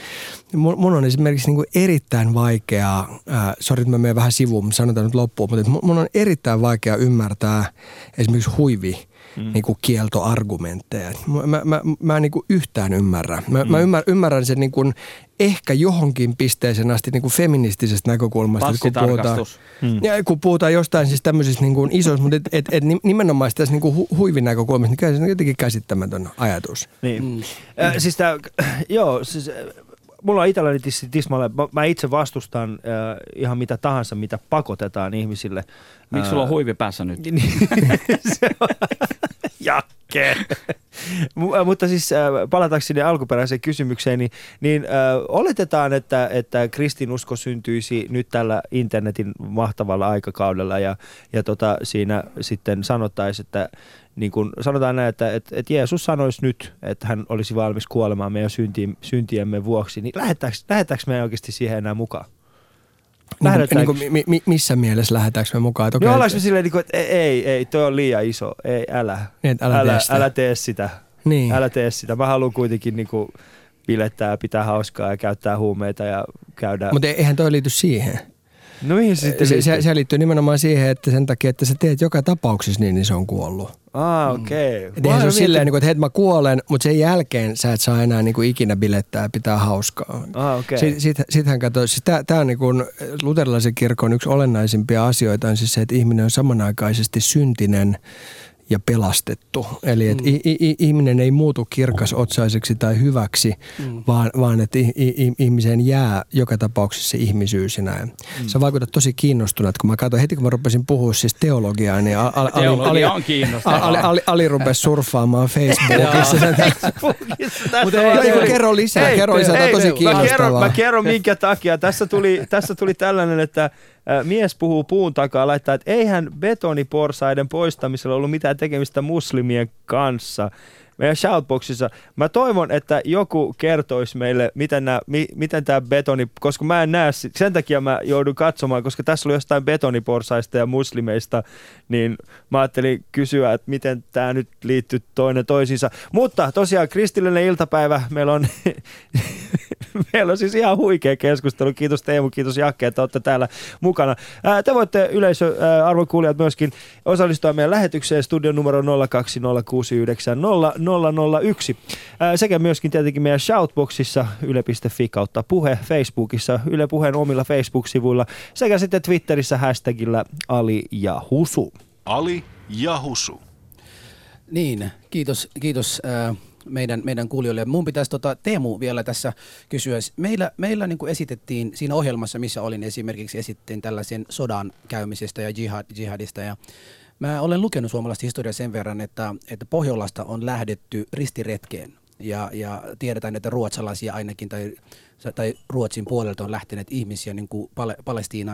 mun, on esimerkiksi niin kuin erittäin vaikeaa, äh, sori että mä menen vähän sivuun, mä sanon tämän nyt loppuun, mutta mun on erittäin vaikea ymmärtää esimerkiksi huivi mm. niin kuin kieltoargumentteja. Mä, mä, mä, mä en niin kuin yhtään ymmärrä. Mä, mm. mä ymmär, ymmärrän sen niin kuin ehkä johonkin pisteeseen asti niin kuin feministisestä näkökulmasta. että kun puhutaan, mm. ja kun puhutaan jostain siis tämmöisistä niin kuin isoista, mutta et, et, et nimenomaan tässä niin kuin hu, huivin näkökulmasta, niin kyllä se on jotenkin käsittämätön ajatus. Niin. Mm. Äh, siis tää, <clears throat> joo, siis äh, mulla on itselläni tismalle, mä, mä itse vastustan äh, ihan mitä tahansa, mitä pakotetaan ihmisille. Miksi sulla on huivi päässä nyt? <laughs> <laughs> Jakke. <laughs> Mutta siis äh, palatakseni alkuperäiseen kysymykseen, niin, niin äh, oletetaan, että, että kristinusko syntyisi nyt tällä internetin mahtavalla aikakaudella ja, ja tota, siinä sitten sanottaisiin, että niin kuin sanotaan näin, että, että, että Jeesus sanoisi nyt, että hän olisi valmis kuolemaan meidän syntiemme vuoksi, niin lähettääkö, lähettääkö me oikeasti siihen enää mukaan? Niin kuin, niin kuin, mi, missä mielessä lähdetäänkö me mukaan? Että, no ollaanko me silleen, niin että ei, ei, toi on liian iso, ei, älä, niin, älä, älä, tee sitä. älä tee sitä. Niin. Älä tee sitä. Mä haluan kuitenkin niin kuin, bilettää, pitää hauskaa ja käyttää huumeita ja käydä... Mutta eihän toi liity siihen. No mihin se sitten se, se, se liittyy nimenomaan siihen, että sen takia, että sä teet joka tapauksessa niin, niin se on kuollut. Ah, okei. Okay. Mm. Eihän se ole silleen, niin kuin, että hei, mä kuolen, mutta sen jälkeen sä et saa enää niin kuin, ikinä bilettää ja pitää hauskaa. Ah, okay. Sitten sit, kato, siis tämä on niin kuin, luterilaisen kirkon yksi olennaisimpia asioita on siis se, että ihminen on samanaikaisesti syntinen – ja pelastettu. Eli että mm. ihminen ei muutu kirkasotsaiseksi tai hyväksi, mm. vaan, vaan että ihmiseen jää joka tapauksessa ihmisyys ja näin. Mm. Se vaikuttaa tosi kiinnostunut, kun mä katsoin, heti kun mä rupesin puhua siis teologiaa, niin Ali, Ali, Ali, on Ali, Ali, Ali rupesi surffaamaan Facebookissa. <laughs> Mutta kerro lisää, kerro lisää, tosi kiinnostavaa. Mä kerron, mä kerron minkä takia. Tässä tuli, tässä tuli tällainen, että mies puhuu puun takaa, laittaa, että eihän betoniporsaiden poistamisella ollut mitään tekemistä muslimien kanssa meidän shoutboxissa. Mä toivon, että joku kertoisi meille, miten, nämä, mi, miten tämä betoni, koska mä en näe, sen takia mä joudun katsomaan, koska tässä oli jostain betoniporsaista ja muslimeista, niin mä ajattelin kysyä, että miten tämä nyt liittyy toinen toisiinsa. Mutta tosiaan kristillinen iltapäivä, meillä on, <laughs> <laughs> meillä on siis ihan huikea keskustelu. Kiitos Teemu, kiitos Jakke, että olette täällä mukana. Te voitte yleisö, arvon kuulijat, myöskin osallistua meidän lähetykseen studion numero 0206900 001. Sekä myöskin tietenkin meidän shoutboxissa yle.fi kautta puhe, Facebookissa, Yle Puheen omilla Facebook-sivuilla sekä sitten Twitterissä hashtagillä Ali ja Husu. Ali ja Husu. Niin, kiitos, kiitos äh, meidän, meidän kuulijoille. Mun pitäisi tota, Teemu vielä tässä kysyä. Meillä, meillä niin kuin esitettiin siinä ohjelmassa, missä olin esimerkiksi, esittiin tällaisen sodan käymisestä ja jihad, jihadista ja Mä olen lukenut suomalaista historiaa sen verran, että, että Pohjolasta on lähdetty ristiretkeen ja, ja tiedetään, että ruotsalaisia ainakin tai, tai Ruotsin puolelta on lähteneet ihmisiä niin kuin Pal-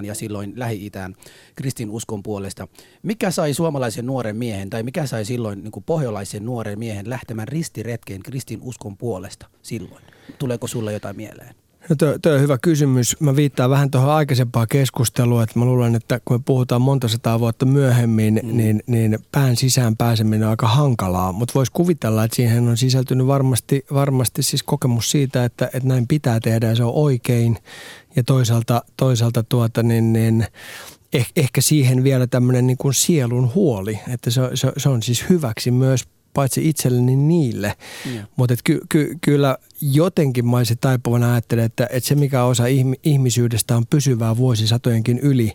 ja silloin Lähi-Itään kristinuskon puolesta. Mikä sai suomalaisen nuoren miehen tai mikä sai silloin niin kuin pohjolaisen nuoren miehen lähtemään ristiretkeen kristinuskon puolesta silloin? Tuleeko sulle jotain mieleen? No tuo, on hyvä kysymys. Mä viittaan vähän tuohon aikaisempaan keskusteluun, että mä luulen, että kun me puhutaan monta sataa vuotta myöhemmin, mm. niin, niin pään sisään pääseminen on aika hankalaa. Mutta voisi kuvitella, että siihen on sisältynyt varmasti, varmasti siis kokemus siitä, että, että näin pitää tehdä ja se on oikein. Ja toisaalta, toisaalta tuota, niin, niin, eh, ehkä siihen vielä tämmöinen niin kuin sielun huoli, että se, se, se on siis hyväksi myös paitsi itselleni niin niille. Yeah. Mutta ky, ky, kyllä jotenkin mä olisin taipuvana ajattelen, että, että se mikä osa ihmisyydestä on pysyvää vuosisatojenkin yli,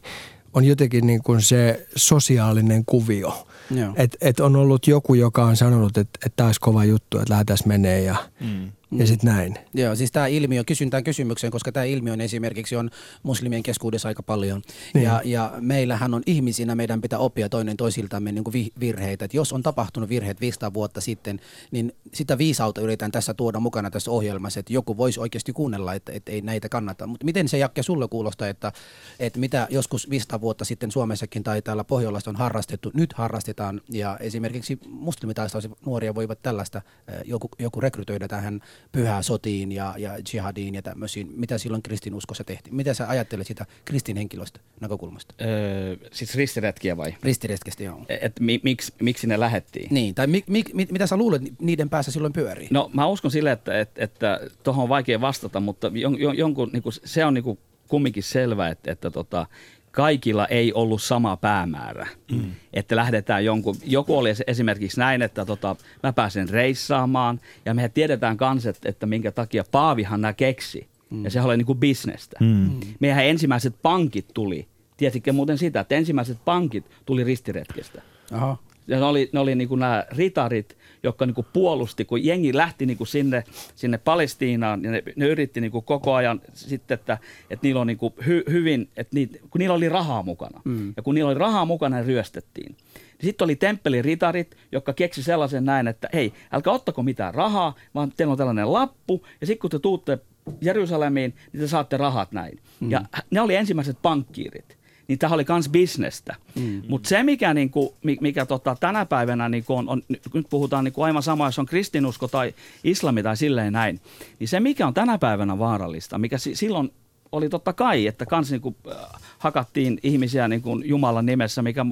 on jotenkin niin kuin se sosiaalinen kuvio. Yeah. Että et on ollut joku, joka on sanonut, että, että tämä olisi kova juttu, että lähdetään menee ja mm ja sitten näin. Joo, siis tämä ilmiö, kysyn tämän kysymyksen, koska tämä ilmiö on esimerkiksi on muslimien keskuudessa aika paljon. Niin. Ja, ja meillähän on ihmisinä, meidän pitää oppia toinen toisiltamme niin kuin virheitä. Et jos on tapahtunut virheet 500 vuotta sitten, niin sitä viisautta yritän tässä tuoda mukana tässä ohjelmassa, että joku voisi oikeasti kuunnella, että, että ei näitä kannata. Mutta miten se Jakke sulle kuulostaa, että, että mitä joskus 500 vuotta sitten Suomessakin tai täällä Pohjolassa on harrastettu, nyt harrastetaan ja esimerkiksi muslimitaistaiset nuoria voivat tällaista, joku, joku rekrytoida tähän pyhää sotiin ja, ja jihadiin ja tämmöisiin. Mitä silloin kristinuskossa tehtiin? Mitä sä ajattelet sitä kristin henkilöstä näkökulmasta? Öö, siis ristiretkiä vai? Ristiretkestä, joo. E, et mi, miksi, miksi ne lähettiin? Niin, tai mi, mi, mi, mitä sä luulet niiden päässä silloin pyörii? No mä uskon sille, että, että, että tuohon on vaikea vastata, mutta jon, jon, jonkun, niin kuin, se on niin kuin kumminkin selvä, että, että tota, kaikilla ei ollut sama päämäärä. Mm. Että lähdetään jonkun, joku oli esimerkiksi näin, että tota, mä pääsen reissaamaan ja me tiedetään kans, että, että minkä takia Paavihan nämä keksi. Mm. Ja se oli niin kuin bisnestä. Mm. mm. Meidän ensimmäiset pankit tuli, tiesitkö muuten sitä, että ensimmäiset pankit tuli ristiretkestä. Aha. Ja ne oli, ne oli niin kuin nämä ritarit, jotka niin kuin puolusti, kun jengi lähti niin kuin sinne, sinne Palestiinaan, ja ne, ne yritti niin kuin koko ajan sitten, että, että niillä on niin kuin hy, hyvin, että niitä, kun niillä oli rahaa mukana. Mm. Ja kun niillä oli rahaa mukana, ne ryöstettiin. Sitten oli temppelin ritarit, jotka keksi sellaisen näin, että hei, älkää ottako mitään rahaa, vaan teillä on tällainen lappu, ja sitten kun te tuutte Jerusalemiin, niin te saatte rahat näin. Mm. Ja ne oli ensimmäiset pankkiirit niin tämä oli myös bisnestä. Mm. Mutta se, mikä, niinku, mikä tota, tänä päivänä niinku on, on, nyt puhutaan niinku aivan sama, jos on kristinusko tai islami tai silleen näin, niin se, mikä on tänä päivänä vaarallista, mikä si- silloin oli totta kai, että kans niinku, äh, hakattiin ihmisiä niinku Jumalan nimessä, mikä,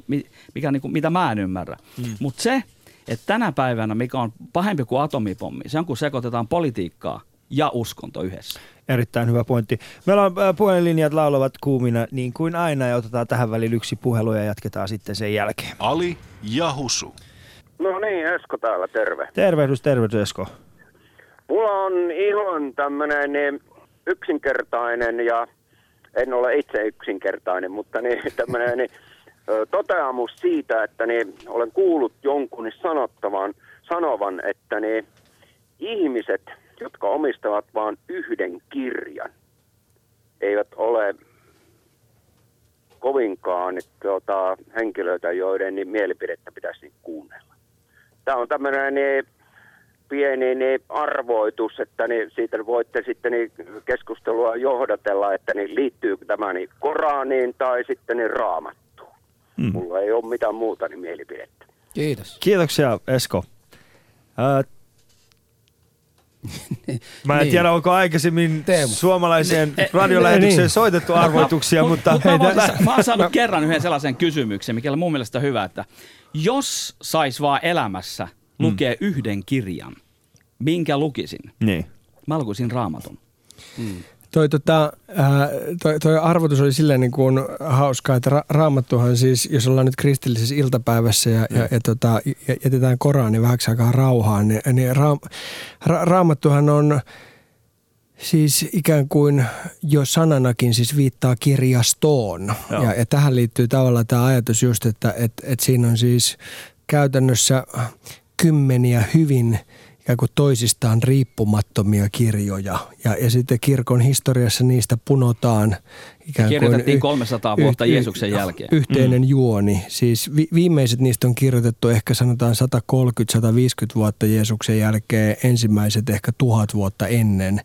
mikä niinku, mitä mä en ymmärrä. Mm. Mutta se, että tänä päivänä, mikä on pahempi kuin atomipommi, se on kun sekoitetaan politiikkaa ja uskonto yhdessä. Erittäin hyvä pointti. Meillä on äh, puhelinlinjat laulavat kuumina niin kuin aina ja otetaan tähän väliin yksi puhelu ja jatketaan sitten sen jälkeen. Ali ja Husu. No niin, Esko täällä, terve. Tervehdys, tervehdys Esko. Mulla on ihan tämmönen niin yksinkertainen ja en ole itse yksinkertainen, mutta niin, <laughs> tämmöinen niin, toteamus siitä, että niin, olen kuullut jonkun sanottavan, sanovan, että niin, ihmiset – jotka omistavat vain yhden kirjan, eivät ole kovinkaan tuota, henkilöitä, joiden niin mielipidettä pitäisi niin kuunnella. Tämä on tämmöinen niin, pieni niin, arvoitus, että niin, siitä voitte sitten niin, keskustelua johdatella, että niin, liittyykö tämä niin, Koraniin tai sitten niin, Raamattuun. Mm. Mulla ei ole mitään muuta niin, mielipidettä. Kiitos. Kiitoksia Esko. Mä en niin. tiedä, onko aikaisemmin Teemu. suomalaiseen radiolähetykseen niin. soitettu arvoituksia, mutta... Mä, mä, mä, mä oon saanut kerran yhden sellaisen kysymyksen, mikä on mun mielestä hyvä, että jos sais vaan elämässä lukea mm. yhden kirjan, minkä lukisin? Niin. Mä lukisin raamatun. Mm. Toi, tota, toi, toi arvotus oli silleen niin kuin hauskaa, että ra- raamattuhan siis, jos ollaan nyt kristillisessä iltapäivässä ja, ja, ja tota, jätetään Korani vähäksi aikaa rauhaan, niin, niin ra- ra- raamattuhan on siis ikään kuin jo sananakin siis viittaa kirjastoon. Ja, ja tähän liittyy tavallaan tämä ajatus just, että et, et siinä on siis käytännössä kymmeniä hyvin – ikään kuin toisistaan riippumattomia kirjoja. Ja, ja sitten kirkon historiassa niistä punotaan ikään kuin... Kirjoitettiin 300 vuotta y- Jeesuksen jälkeen. Yhteinen mm. juoni. Siis vi- viimeiset niistä on kirjoitettu ehkä sanotaan 130-150 vuotta Jeesuksen jälkeen, ensimmäiset ehkä tuhat vuotta ennen.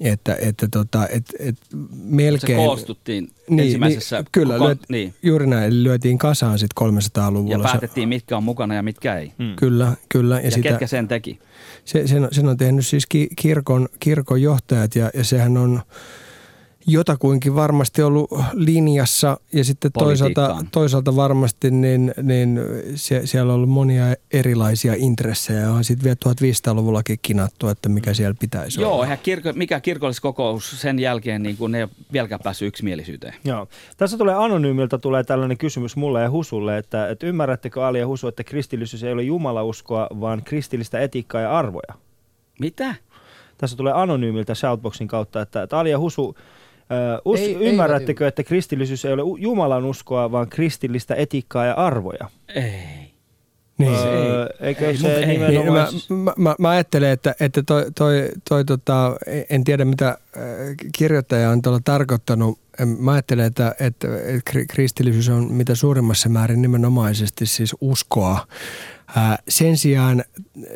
Että, että tota, et, et melkein... Se koostuttiin niin, ensimmäisessä... Niin, kyllä, koko, lyöt, niin. juuri näin. Eli lyötiin kasaan sitten 300-luvulla. Ja päätettiin, mitkä on mukana ja mitkä ei. Mm. Kyllä, kyllä. Ja, ja sitä, ketkä sen teki? Se, sen, sen on tehnyt siis kirkon, kirkon johtajat ja, ja sehän on jotakuinkin varmasti ollut linjassa ja sitten toisaalta, toisaalta varmasti niin, niin sie, siellä on ollut monia erilaisia intressejä. On sitten vielä 1500-luvullakin kinattu, että mikä siellä pitäisi Joo, olla. Joo, kirko, mikä kirkolliskokous sen jälkeen niin kun ne ei vieläkään päässyt yksimielisyyteen. Joo. Tässä tulee anonyymiltä tulee tällainen kysymys mulle ja Husulle, että, että ymmärrättekö Ali ja Husu, että kristillisyys ei ole jumalauskoa, vaan kristillistä etiikkaa ja arvoja? Mitä? Tässä tulee anonyymiltä Shoutboxin kautta, että, että Ali ja Husu us, ei, ymmärrättekö, ei, että kristillisyys ei ole Jumalan uskoa, vaan kristillistä etiikkaa ja arvoja? Ei. Niin. Öö, eikö ei, se ei, nimenomaan... Niin, mä, mä, mä, ajattelen, että, että toi, toi, toi tota, en tiedä mitä kirjoittaja on tuolla tarkoittanut. Mä ajattelen, että, että, että kristillisyys on mitä suurimmassa määrin nimenomaisesti siis uskoa sen sijaan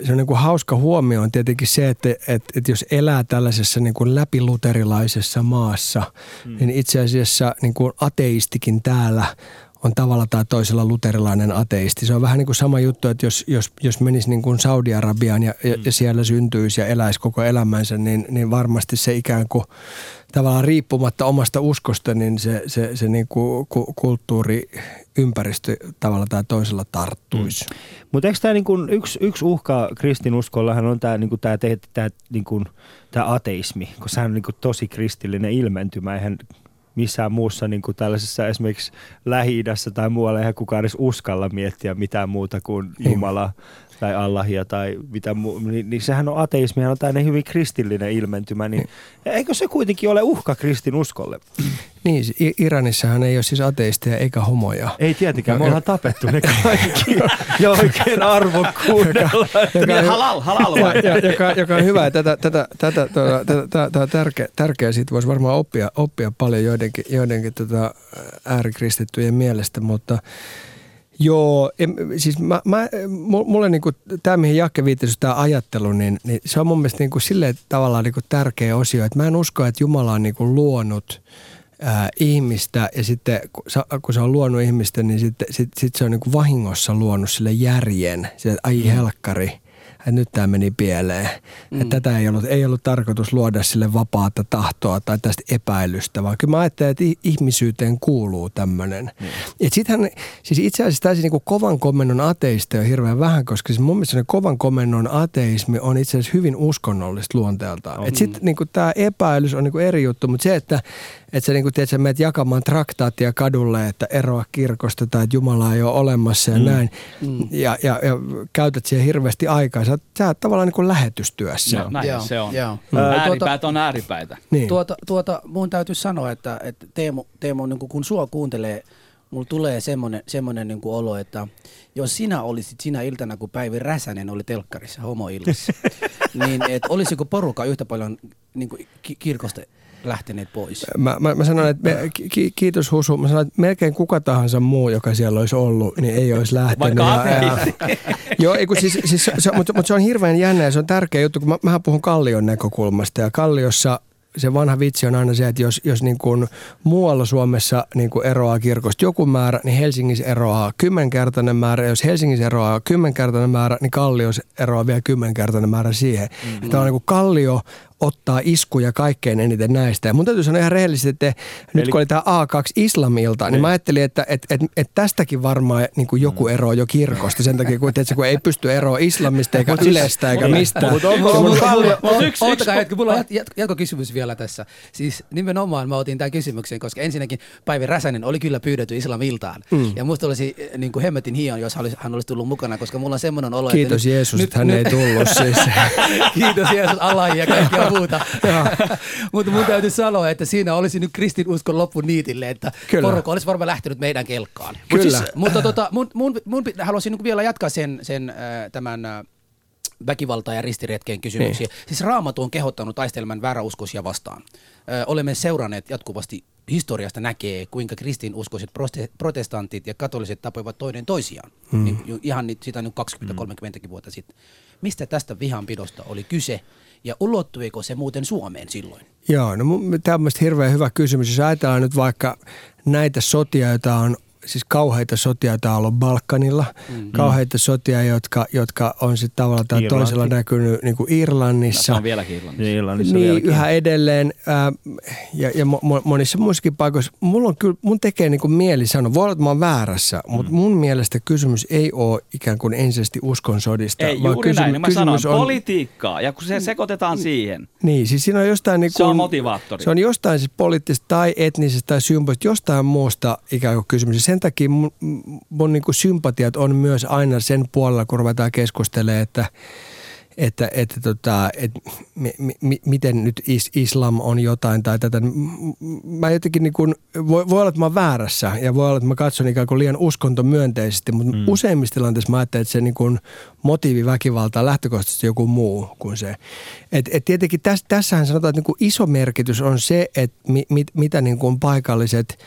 se on niin kuin hauska huomio on tietenkin se, että, että, että jos elää tällaisessa niin kuin läpiluterilaisessa maassa, mm. niin itse asiassa niin kuin ateistikin täällä on tavalla tai toisella luterilainen ateisti. Se on vähän niin kuin sama juttu, että jos, jos, jos menisi niin kuin Saudi-Arabiaan ja, mm. ja siellä syntyisi ja eläisi koko elämänsä, niin, niin varmasti se ikään kuin tavallaan riippumatta omasta uskosta, niin se, se, se niin kuin kulttuuri, ympäristö tavalla tai toisella tarttuisi. Mm. Mutta eikö tämä niin kuin yksi, yksi uhka kristinuskollahan on tämä niin tämä, tämä, niin kuin, tämä ateismi, koska sehän on niin kuin tosi kristillinen ilmentymä. Eihän missään muussa niin kuin tällaisessa esimerkiksi lähi tai muualla eihän kukaan edes uskalla miettiä mitään muuta kuin Jumala tai Allahia tai mitä muu, niin, niin sehän on ateismi, on tämmöinen hyvin kristillinen ilmentymä, niin eikö se kuitenkin ole uhka kristinuskolle? Niin, Iranissahan ei ole siis ateisteja eikä homoja. Ei tietenkään, me ollaan tapettu ne kaikki ja <laughs> oikein arvokkuudella. Joka, halal, halal vai? Joka, joka on hyvä. Tätä, tätä, tätä, tätä, tätä tärkeä, tärkeä siitä voisi varmaan oppia, oppia paljon joidenkin, joidenkin tota äärikristittyjen mielestä, mutta Joo, em, siis mä, mä, mulle niinku, tämä mihin Jakke viittasi, tämä ajattelu, niin, niin, se on mun mielestä niinku silleen tavallaan niinku tärkeä osio, että mä en usko, että Jumala on niinku luonut ää, ihmistä ja sitten kun se on luonut ihmistä, niin sitten sit, sit se on niinku vahingossa luonut sille järjen, se, ai mm. helkkari – että nyt tämä meni pieleen. Mm. Että tätä ei ollut, ei ollut tarkoitus luoda sille vapaata tahtoa tai tästä epäilystä, vaan kyllä mä ajattelen, että ihmisyyteen kuuluu tämmöinen. Mm. Et sittenhän, siis itse asiassa täysin niin kovan komennon ateista on hirveän vähän, koska siis mun mielestä kovan komennon ateismi on itse asiassa hyvin uskonnollista luonteeltaan. Mm. Sitten niin tämä epäilys on niin eri juttu, mutta se, että että sä, niin kuin, tiedät, sä menet jakamaan traktaattia kadulle, että eroa kirkosta tai että Jumala ei ole olemassa ja mm. näin. Mm. Ja, ja, ja, käytät siihen hirveästi aikaa. Sä, sä oot tavallaan niin kuin lähetystyössä. No, näin joo, se on. Joo. Mm. Ääripäät tuota, on ääripäitä. Niin. Tuota, tuota, mun täytyy sanoa, että, että Teemu, Teemu niin kuin kun sua kuuntelee, mulla tulee semmoinen, semmoinen niin kuin olo, että jos sinä olisit sinä iltana, kun Päivi Räsänen oli telkkarissa homoillassa, <laughs> niin et olisiko porukka yhtä paljon niin kuin kirkosta lähteneet pois? Mä, mä, mä sanon, että me, ki, kiitos Husu. Mä sanon, että melkein kuka tahansa muu, joka siellä olisi ollut, niin ei olisi lähtenyt. Vaikka ja, ja, <laughs> Joo, ei, kun siis, siis, se, mutta, mutta se on hirveän jännä ja se on tärkeä juttu, kun mä, mähän puhun Kallion näkökulmasta ja Kalliossa se vanha vitsi on aina se, että jos, jos niin kuin muualla Suomessa niin kuin eroaa kirkosta joku määrä, niin Helsingissä eroaa kymmenkertainen määrä. Jos Helsingissä eroaa kymmenkertainen määrä, niin Kallios eroaa vielä kymmenkertainen määrä siihen. Mm-hmm. Tämä on niin kuin Kallio ottaa iskuja kaikkein eniten näistä. Ja mun täytyy sanoa ihan rehellisesti, että Eli... nyt kun oli tämä A2 islamilta, niin, niin mä ajattelin, että et, et, et tästäkin varmaan niin kuin joku mm. ero jo kirkosta. Sen takia, kun, että kun ei pysty eroa islamista eikä ylestä eikä mistään. Mutta Ottakaa hetki, mulla on jatkokysymys vielä tässä. Siis nimenomaan mä otin tämän kysymyksen, koska ensinnäkin Päivi Räsänen oli kyllä pyydetty islamiltaan. Mm. Ja musta olisi eh, niin kuin hemmetin hion, jos hän olisi tullut mukana, koska mulla on semmoinen olo, Kiitos että Jeesus, nyt, että hän nyt, ei tullut siis. <laughs> Kiitos Jeesus, Allah ja kaikkea <laughs> muuta. <laughs> Mutta mun täytyy sanoa, että siinä olisi nyt kristinuskon loppu niitille, että Kyllä. porukka olisi varmaan lähtenyt meidän kelkkaan. Kyllä. Siis, mutta tota, mun, mun, mun, haluaisin niin vielä jatkaa sen, sen äh, tämän äh, väkivalta- ja ristiretkeen kysymyksiä. Niin. Siis Raamatu on kehottanut taistelemaan vääräuskoisia vastaan. Ö, olemme seuranneet jatkuvasti historiasta näkee, kuinka kristinuskoiset protestantit ja katoliset tapoivat toinen toisiaan. Mm. Niin, ihan sitä nyt 20-30 vuotta sitten. Mistä tästä vihanpidosta oli kyse ja ulottuiko se muuten Suomeen silloin? Joo, no tämä on hirveän hyvä kysymys. Jos ajatellaan nyt vaikka näitä sotia, joita on siis kauheita sotia, joita on ollut Balkanilla, mm. kauheita sotia, jotka, jotka on sitten tavallaan tai toisella näkynyt niin kuin Irlannissa. No, on vieläkin Irlannissa. Niin, Irlannissa niin vieläkin. yhä edelleen. Ää, ja ja mo, monissa muissakin paikoissa. Mulla on kyllä, mun tekee niin kuin mieli sanoa, voi olla, että mä oon väärässä, mm. mutta mun mielestä kysymys ei ole ikään kuin ensisijaisesti uskon sodista. Ei, vaan juuri kysymys, näin. Niin mä sanon, on, politiikkaa, ja kun se sekoitetaan siihen. Niin, siis siinä on jostain... Niin kuin, se on motivaattori. Se on jostain siis poliittista tai etnisestä tai symbolista, jostain muusta ikään kuin kysymys sen takia mun, mun niin sympatiat on myös aina sen puolella, kun ruvetaan keskustelemaan, että että, että tota, et, mi, mi, miten nyt is, islam on jotain tai tätä. Mä jotenkin niin kuin, voi, voi olla, että mä oon väärässä ja voi olla, että mä katson ikään kuin liian uskontomyönteisesti, mutta mm. useimmissa tilanteissa mä ajattelen, että se niin kuin motiivi väkivaltaa lähtökohtaisesti joku muu kuin se. Et, et tietenkin täs, tässähän sanotaan, että niin kuin iso merkitys on se, että mi, mit, mitä niin kuin paikalliset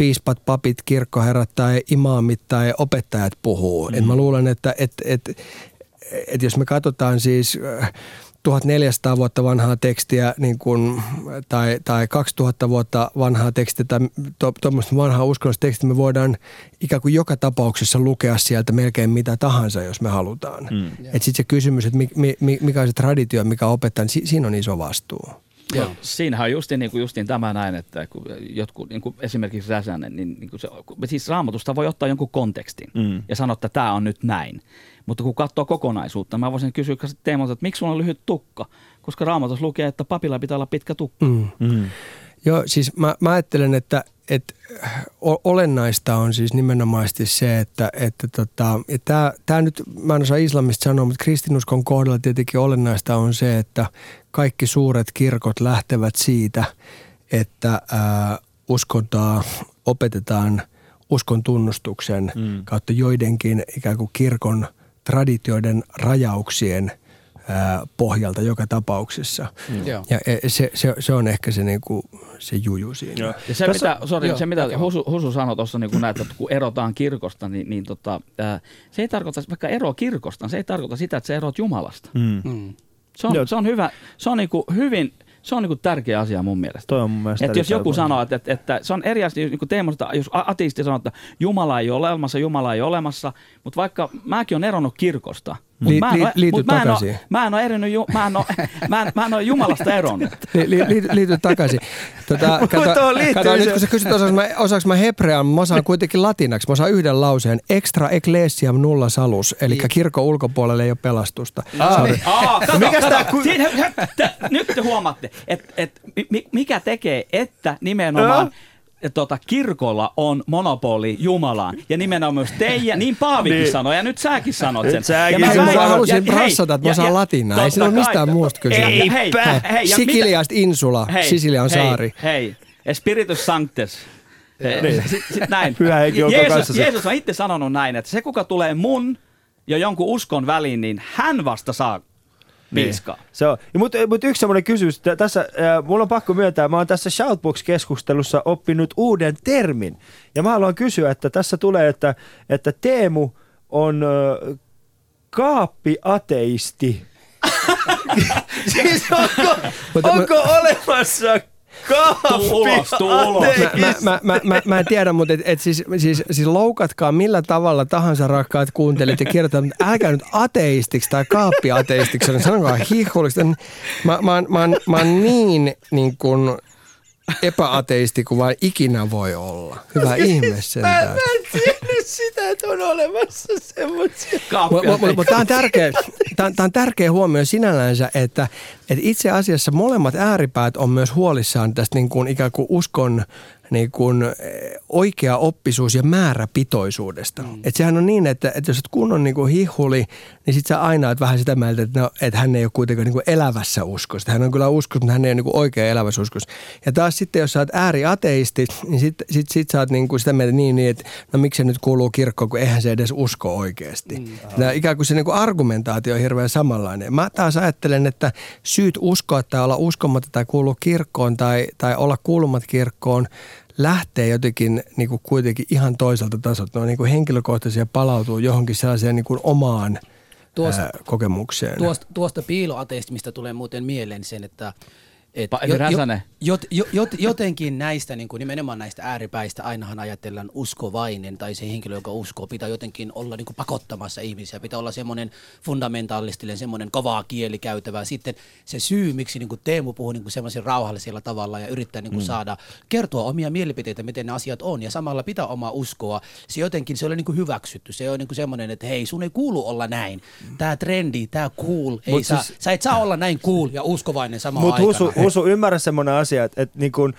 piispat, papit, kirkkoherrat tai imaamit tai opettajat puhuu. Mm. Et mä luulen, että et, et, et jos me katsotaan siis 1400 äh, vuotta vanhaa tekstiä niin kun, tai, tai 2000 vuotta vanhaa tekstiä tai tuommoista to, vanhaa uskonnollista tekstiä, me voidaan ikään kuin joka tapauksessa lukea sieltä melkein mitä tahansa, jos me halutaan. Mm. Että sitten se kysymys, että mi, mi, mikä on se traditio, mikä opettaa, niin siinä on iso vastuu. Joo. Siinähän on justiin, niin kuin, justiin tämä näin, että kun jotkut, niin kuin esimerkiksi Räsänen, niin, niin kuin se, siis raamatusta voi ottaa jonkun kontekstin mm. ja sanoa, että tämä on nyt näin. Mutta kun katsoo kokonaisuutta, mä voisin kysyä Teemolta, että miksi sulla on lyhyt tukka? Koska raamatus lukee, että papilla pitää olla pitkä tukka. Mm. Mm. Joo, siis mä, mä ajattelen, että, että olennaista on siis nimenomaisesti se, että, että tota, tämä, nyt, mä en osaa islamista sanoa, mutta kristinuskon kohdalla tietenkin olennaista on se, että kaikki suuret kirkot lähtevät siitä, että ää, uskontoa opetetaan uskon tunnustuksen mm. kautta joidenkin ikään kuin kirkon traditioiden rajauksien ää, pohjalta joka tapauksessa. Mm. Ja e, se, se, se on ehkä se, niin kuin, se juju siinä. Joo. Ja se, Tässä, mitä, sorry, joo, se, mitä Husu, Husu sanoi tuossa, niin kun näet, että kun erotaan kirkosta, niin, niin tota, ää, se ei tarkoita, vaikka ero kirkosta, se ei tarkoita sitä, että se erot Jumalasta. Mm. Mm. Se, on, se on hyvä, se on niin kuin hyvin se on niin kuin tärkeä asia mun mielestä. Toi on mun mielestä että jos joku sanoo, että, että, että, se on eri asia, niin kuin Teemu, jos ateisti sanoo, että Jumala ei ole olemassa, Jumala ei ole olemassa, mutta vaikka mäkin olen eronnut kirkosta, Mut li, li, liity mut mä en takaisin. Ole, mä en ole erinyt, ju, mä en ole, mä en, mä en ole Jumalasta eronnut. <laughs> li, li, liity, liity takaisin. Tota, <laughs> kato, kato, nyt kun sä kysyt osaaks mä, osaaks mä hebrean, mä osaan kuitenkin latinaksi. Mä osaan yhden lauseen. Extra ecclesiam nulla salus. Eli niin. kirkon ulkopuolelle ei ole pelastusta. Aa, niin. Aa, kato, Mikäs kato, Ku... Siin, <laughs> nyt te huomaatte, että et, mikä tekee, että nimenomaan tota, kirkolla on monopoli Jumalaan. Ja nimenomaan myös teidän, niin Paavikin niin. sanoi, ja nyt säkin sanot sen. Säkin. Ja mä, mä, mä halusin brassata, että mä saan latinaa. Ei siinä ole mistään muusta kyse. Ei, hei, hei, Sikiliasta insula, hei, Sisilian hei, saari. Hei, Spiritus Sanctes. Niin. Sitten näin. Pyhä henki on Jeesus, Jeesus on itse sanonut näin, että se kuka tulee mun ja jonkun uskon väliin, niin hän vasta saa piiskaa. Niin. Se on. Mutta mut yksi semmoinen kysymys. Tässä, äh, mulla on pakko myöntää, mä oon tässä Shoutbox-keskustelussa oppinut uuden termin. Ja mä haluan kysyä, että tässä tulee, että, että Teemu on äh, kaappiateisti. <laughs> siis onko, onko olemassa Tuu ulos, tuu ulos. Mä, mä, mä, mä, mä en tiedä, mutta et, et siis, siis, siis loukatkaa millä tavalla tahansa rakkaat kuuntelijat ja kirjoittaa, mutta älkää nyt ateistiksi tai kaappiateistiksi, sanokaa hihuliksi. Mä, mä, mä, mä, mä oon niin, niin kuin, epäateisti kuin vain ikinä voi olla. Hyvä ihme sentään. Mä, mä sitä, että on olemassa semmoisia. Mutta tämä on tärkeä, tämä on tärkeä huomio sinällänsä, että, että itse asiassa molemmat ääripäät on myös huolissaan tästä niin kuin ikään kuin uskon niin kuin eh, oikea oppisuus ja määräpitoisuudesta. Mm. Et sehän on niin, että, että jos et kunnon niin kuin hihuli, niin sit sä aina oot vähän sitä mieltä, että, no, että hän ei ole kuitenkaan niin kuin elävässä uskossa. Hän on kyllä uskossa, mutta hän ei ole niin kuin oikea elävässä uskossa. Ja taas sitten, jos sä oot ääriateisti, niin sit, sit, sit sä oot niin kuin sitä mieltä niin, niin, että no miksi se nyt kuuluu kirkkoon, kun eihän se edes usko oikeasti. Mm. Ja ikään kuin se niin kuin argumentaatio on hirveän samanlainen. Mä taas ajattelen, että syyt uskoa tai olla uskomatta tai kuulua kirkkoon tai, tai olla kuulumat kirkkoon – lähtee jotenkin niin kuin kuitenkin ihan toiselta tasolta. Ne on niin kuin henkilökohtaisia palautuu johonkin sellaiseen niin kuin omaan tuosta, ää, kokemukseen. Tuosta, tuosta piiloateistimista tulee muuten mieleen sen, että et jo, jo, jo, jo, jotenkin näistä, niin kuin nimenomaan näistä ääripäistä, ainahan ajatellaan uskovainen tai se henkilö, joka uskoo, pitää jotenkin olla niin kuin pakottamassa ihmisiä. Pitää olla semmoinen fundamentaalistinen, semmoinen kovaa kieli käytävä. Sitten se syy, miksi niin kuin Teemu puhuu niin semmoisen rauhallisella tavalla ja yrittää niin kuin mm. saada kertoa omia mielipiteitä, miten ne asiat on ja samalla pitää omaa uskoa. Se jotenkin se oli niin kuin hyväksytty. Se on niin kuin semmoinen, että hei, sun ei kuulu olla näin. Tämä trendi, tämä cool, ei saa, siis... sä et saa olla näin cool ja uskovainen samaan aikana. Husu, ymmärrä semmoinen asia, että, että niin kuin,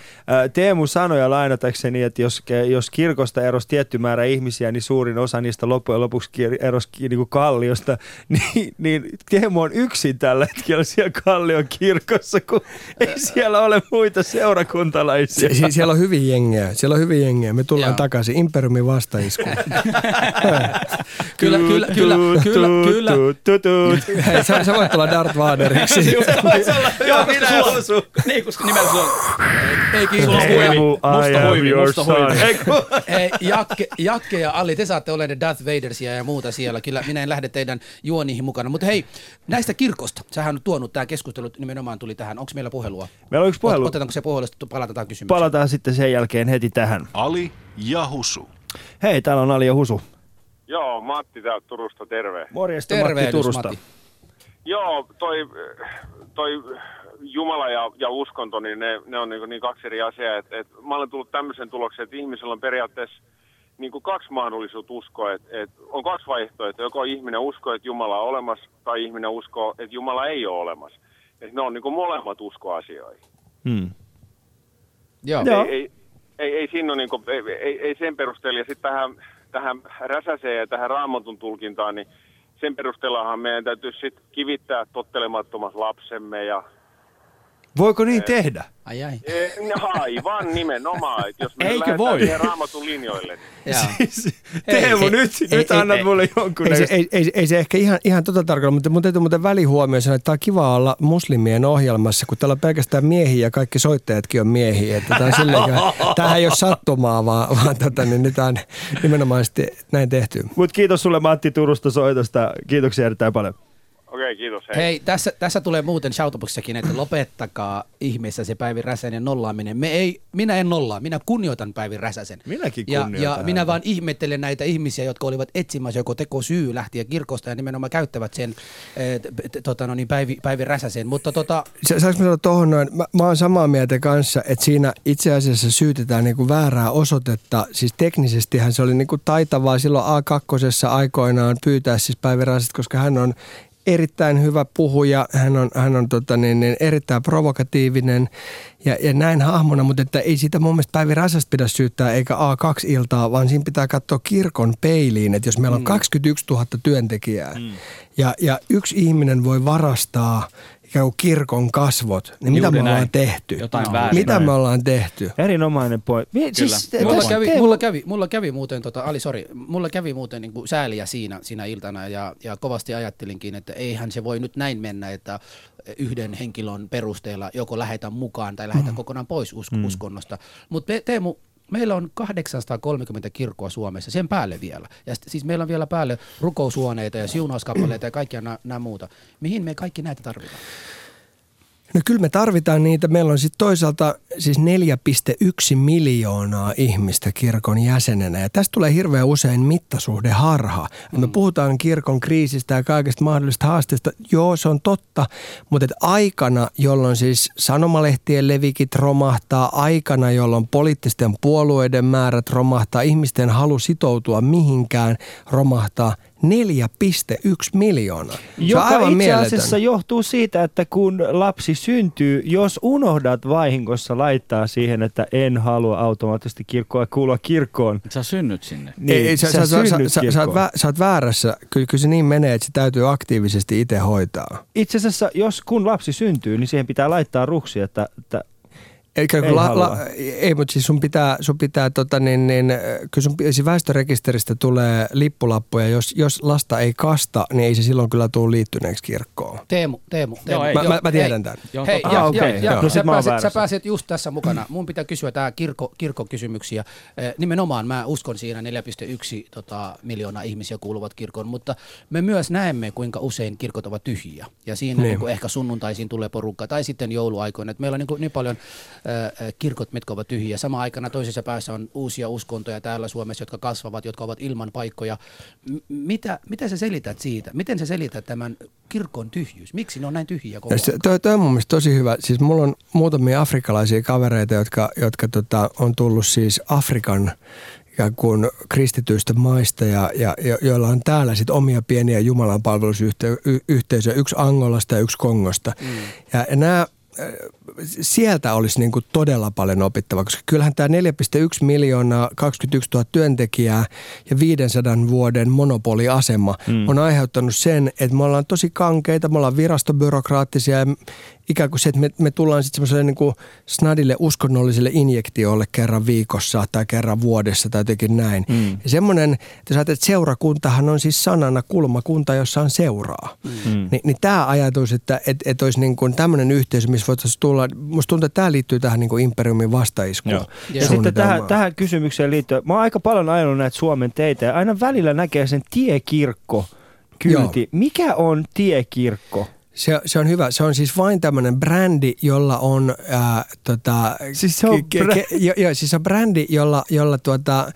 ä, Teemu sanoja lainatakseni, että jos, jos kirkosta erosi tietty määrä ihmisiä, niin suurin osa niistä loppujen lopuksi erosi niin kuin kalliosta, <laughs> niin, niin Teemu on yksin tällä hetkellä siellä kallion kirkossa, kun ei siellä ole muita seurakuntalaisia. Sie- siellä on hyvin jengiä, siellä on hyvin jengiä. Me tullaan Joo. takaisin Imperiumin vastaisku. <laughs> kyllä, kyllä, kyllä, kyllä, kyllä. Hei, sä, sä voit tulla Darth Vaderiksi. Joo, minä Husu. Niin, koska nimellä se on... Ei kiitos. Musta huivi, musta huivi. <laughs> Jakke, Jakke ja Ali, te saatte olla ne Darth Vadersia ja muuta siellä. Kyllä minä en lähde teidän juoniin mukana. Mutta hei, näistä kirkosta. Sähän on tuonut tämä keskustelu, nimenomaan tuli tähän. Onko meillä puhelua? Meillä on yksi puhelu. Otetaanko se puhelu, palataan kysymykseen? Palataan sitten sen jälkeen heti tähän. Ali ja Husu. Hei, täällä on Ali ja Husu. Joo, Matti täältä Turusta, terve. Morjesta Matti Turusta. Matti. Joo, toi, toi Jumala ja, ja uskonto, niin ne, ne on niin, niin kaksi eri asiaa. Et, et mä olen tullut tämmöisen tuloksen, että ihmisellä on periaatteessa niin kuin kaksi mahdollisuutta uskoa. Et, et on kaksi vaihtoehtoa. Joko ihminen uskoo, että Jumala on olemassa, tai ihminen uskoo, että Jumala ei ole olemassa. Et ne on niin kuin molemmat uskoasioihin. Hmm. Joo. Ei, ei, ei, ei, siinä niin kuin, ei, ei, ei sen perusteella. Ja sitten tähän, tähän räsäseen ja tähän raamatun tulkintaan, niin sen perusteellahan meidän täytyy sitten kivittää tottelemattomat lapsemme ja Voiko niin tehdä? Ai ai. Eh, no, aivan nimenomaan, että jos me Eikö lähdetään voi? raamatun linjoille. Niin. Joo. Siis, Teemu, Ei, nyt, ei, nyt ei, annat ei, mulle jonkun Ei se, ei, ei, ei se ehkä ihan, ihan tota tarkoita, mutta mun täytyy muuten välihuomioon sanoa, että tämä on kiva olla muslimien ohjelmassa, kun täällä on pelkästään miehiä ja kaikki soittajatkin on miehiä. Että tämä on silleen, <laughs> tämähän ei ole sattumaa, vaan, vaan tota, niin nyt on nimenomaisesti näin tehty. Mut kiitos sulle Matti Turusta soitosta. Kiitoksia erittäin paljon. Okei, kiitos. Hei. Hei, tässä, tässä tulee muuten shoutboxissakin, että lopettakaa ihmeessä se Päivi Räsänen nollaaminen. Me ei, minä en nollaa, minä kunnioitan Päivi Räsäsen. Minäkin ja, kunnioitan ja minä häntä. vaan ihmettelen näitä ihmisiä, jotka olivat etsimässä joko tekosyy lähtiä kirkosta ja nimenomaan käyttävät sen eh, tota, no niin, Päivi, Päivi Räsäsen. Mutta tota, Sa- Saanko mä sanoa tuohon noin? Mä, mä oon samaa mieltä kanssa, että siinä itse asiassa syytetään niinku väärää osoitetta. Siis teknisestihän se oli niinku taitavaa silloin A2 aikoinaan pyytää siis Päivi Räsästä, koska hän on erittäin hyvä puhuja, hän on, hän on tota niin, niin erittäin provokatiivinen ja, ja näin hahmona, mutta että ei sitä mun mielestä Päivi Räsästä pidä syyttää eikä A2-iltaa, vaan siinä pitää katsoa kirkon peiliin, että jos meillä on 21 000 työntekijää ja, ja yksi ihminen voi varastaa ikään kuin kirkon kasvot, niin mitä Juuri me ollaan näin. tehty? Jotain väärin. Mitä me ollaan tehty? Erinomainen pointti. Siis, Kyllä. mulla, kävi, mulla, kävi, mulla kävi muuten, tota, Ali, sorry, mulla kävi muuten niin kuin sääliä siinä, siinä iltana ja, ja kovasti ajattelinkin, että eihän se voi nyt näin mennä, että yhden henkilön perusteella joko lähetään mukaan tai lähetään kokonaan pois usk- Mm. uskonnosta. Mutta Teemu, meillä on 830 kirkkoa Suomessa, sen päälle vielä. Ja sit, siis meillä on vielä päälle rukoushuoneita ja siunauskappaleita ja kaikkia nämä muuta. Mihin me kaikki näitä tarvitaan? No kyllä me tarvitaan niitä. Meillä on sitten toisaalta siis 4,1 miljoonaa ihmistä kirkon jäsenenä. Ja tästä tulee hirveän usein mittasuhdeharha. Mm. Me puhutaan kirkon kriisistä ja kaikista mahdollisista haasteista. Joo, se on totta. Mutta et aikana, jolloin siis sanomalehtien levikit romahtaa, aikana, jolloin poliittisten puolueiden määrät romahtaa, ihmisten halu sitoutua mihinkään romahtaa, 4,1 miljoonaa. Se on Joka aivan itse mieletön. asiassa johtuu siitä, että kun lapsi syntyy, jos unohdat vahingossa laittaa siihen, että en halua automaattisesti kirkkoa kuulua kirkkoon, Sä synnyt sinne. niin ei, ei, sä, sä, sä, sä, synnyt sä, sä, oot vä, sä oot väärässä. Kyllä, kyllä se niin menee, että se täytyy aktiivisesti itse hoitaa. Itse asiassa, jos kun lapsi syntyy, niin siihen pitää laittaa ruksi, että, että Eikä, Ei ei, la, la, ei, mutta siis sun pitää, sun pitää tota niin, niin, kyllä sun, siis väestörekisteristä tulee lippulappuja. Jos, jos lasta ei kasta, niin ei se silloin kyllä tule liittyneeksi kirkkoon. Teemu, Teemu, Teemu. Joo, ei. Mä, mä, mä tiedän hei, tämän. Joo, Hei, ja, Ah, ja, okei. ja, Joo. No sä, pääset, sä pääset just tässä mukana. Mun pitää kysyä tää kirkko, kirkkokysymyksiä. Eh, Nimenomaan mä uskon siinä 4,1 tota, miljoonaa ihmisiä kuuluvat kirkon, mutta me myös näemme, kuinka usein kirkot ovat tyhjiä. Ja siinä Niin. niin. ehkä sunnuntaisin tulee porukka tai sitten jouluaikoina. Et meillä on niin, niin paljon kirkot, mitkä ovat tyhjiä. Sama aikana toisessa päässä on uusia uskontoja täällä Suomessa, jotka kasvavat, jotka ovat ilman paikkoja. M- mitä, mitä sä selität siitä? Miten sä selität tämän kirkon tyhjyys? Miksi ne on näin tyhjiä koko Ja se, toi, toi on mun mielestä tosi hyvä. Siis mulla on muutamia afrikkalaisia kavereita, jotka, jotka tota, on tullut siis Afrikan ikään kuin kristityistä maista ja, ja jo, joilla on täällä sit omia pieniä jumalanpalvelusyhteisöjä, yksi Angolasta ja yksi Kongosta. Mm. Ja, ja nämä sieltä olisi niin kuin todella paljon opittavaa, koska kyllähän tämä 4,1 miljoonaa, 21 000 työntekijää ja 500 vuoden monopoliasema mm. on aiheuttanut sen, että me ollaan tosi kankeita, me ollaan virastobyrokraattisia ja ikään kuin se, että me, me tullaan sitten semmoiselle niin kuin snadille uskonnolliselle injektiolle kerran viikossa tai kerran vuodessa tai jotenkin näin. Mm. Ja semmoinen, että ajattelet, että seurakuntahan on siis sanana kulmakunta, jossa on seuraa. Mm. Ni, niin tämä ajatus, että et, et olisi niin kuin tämmöinen yhteisö, missä voitaisiin tulla, musta tuntuu, että tämä liittyy tähän niin kuin imperiumin vastaiskuun. Joo. Ja sitten tähän, tähän kysymykseen liittyen, mä oon aika paljon ajanut näitä Suomen teitä ja aina välillä näkee sen tiekirkko kylti. Joo. Mikä on tiekirkko? Se, se on hyvä. Se on siis vain tämmöinen brändi, jolla on... Ää, tota, Siis se on ke- brä- ke- jo, jo, siis on brändi, jolla, jolla tuota,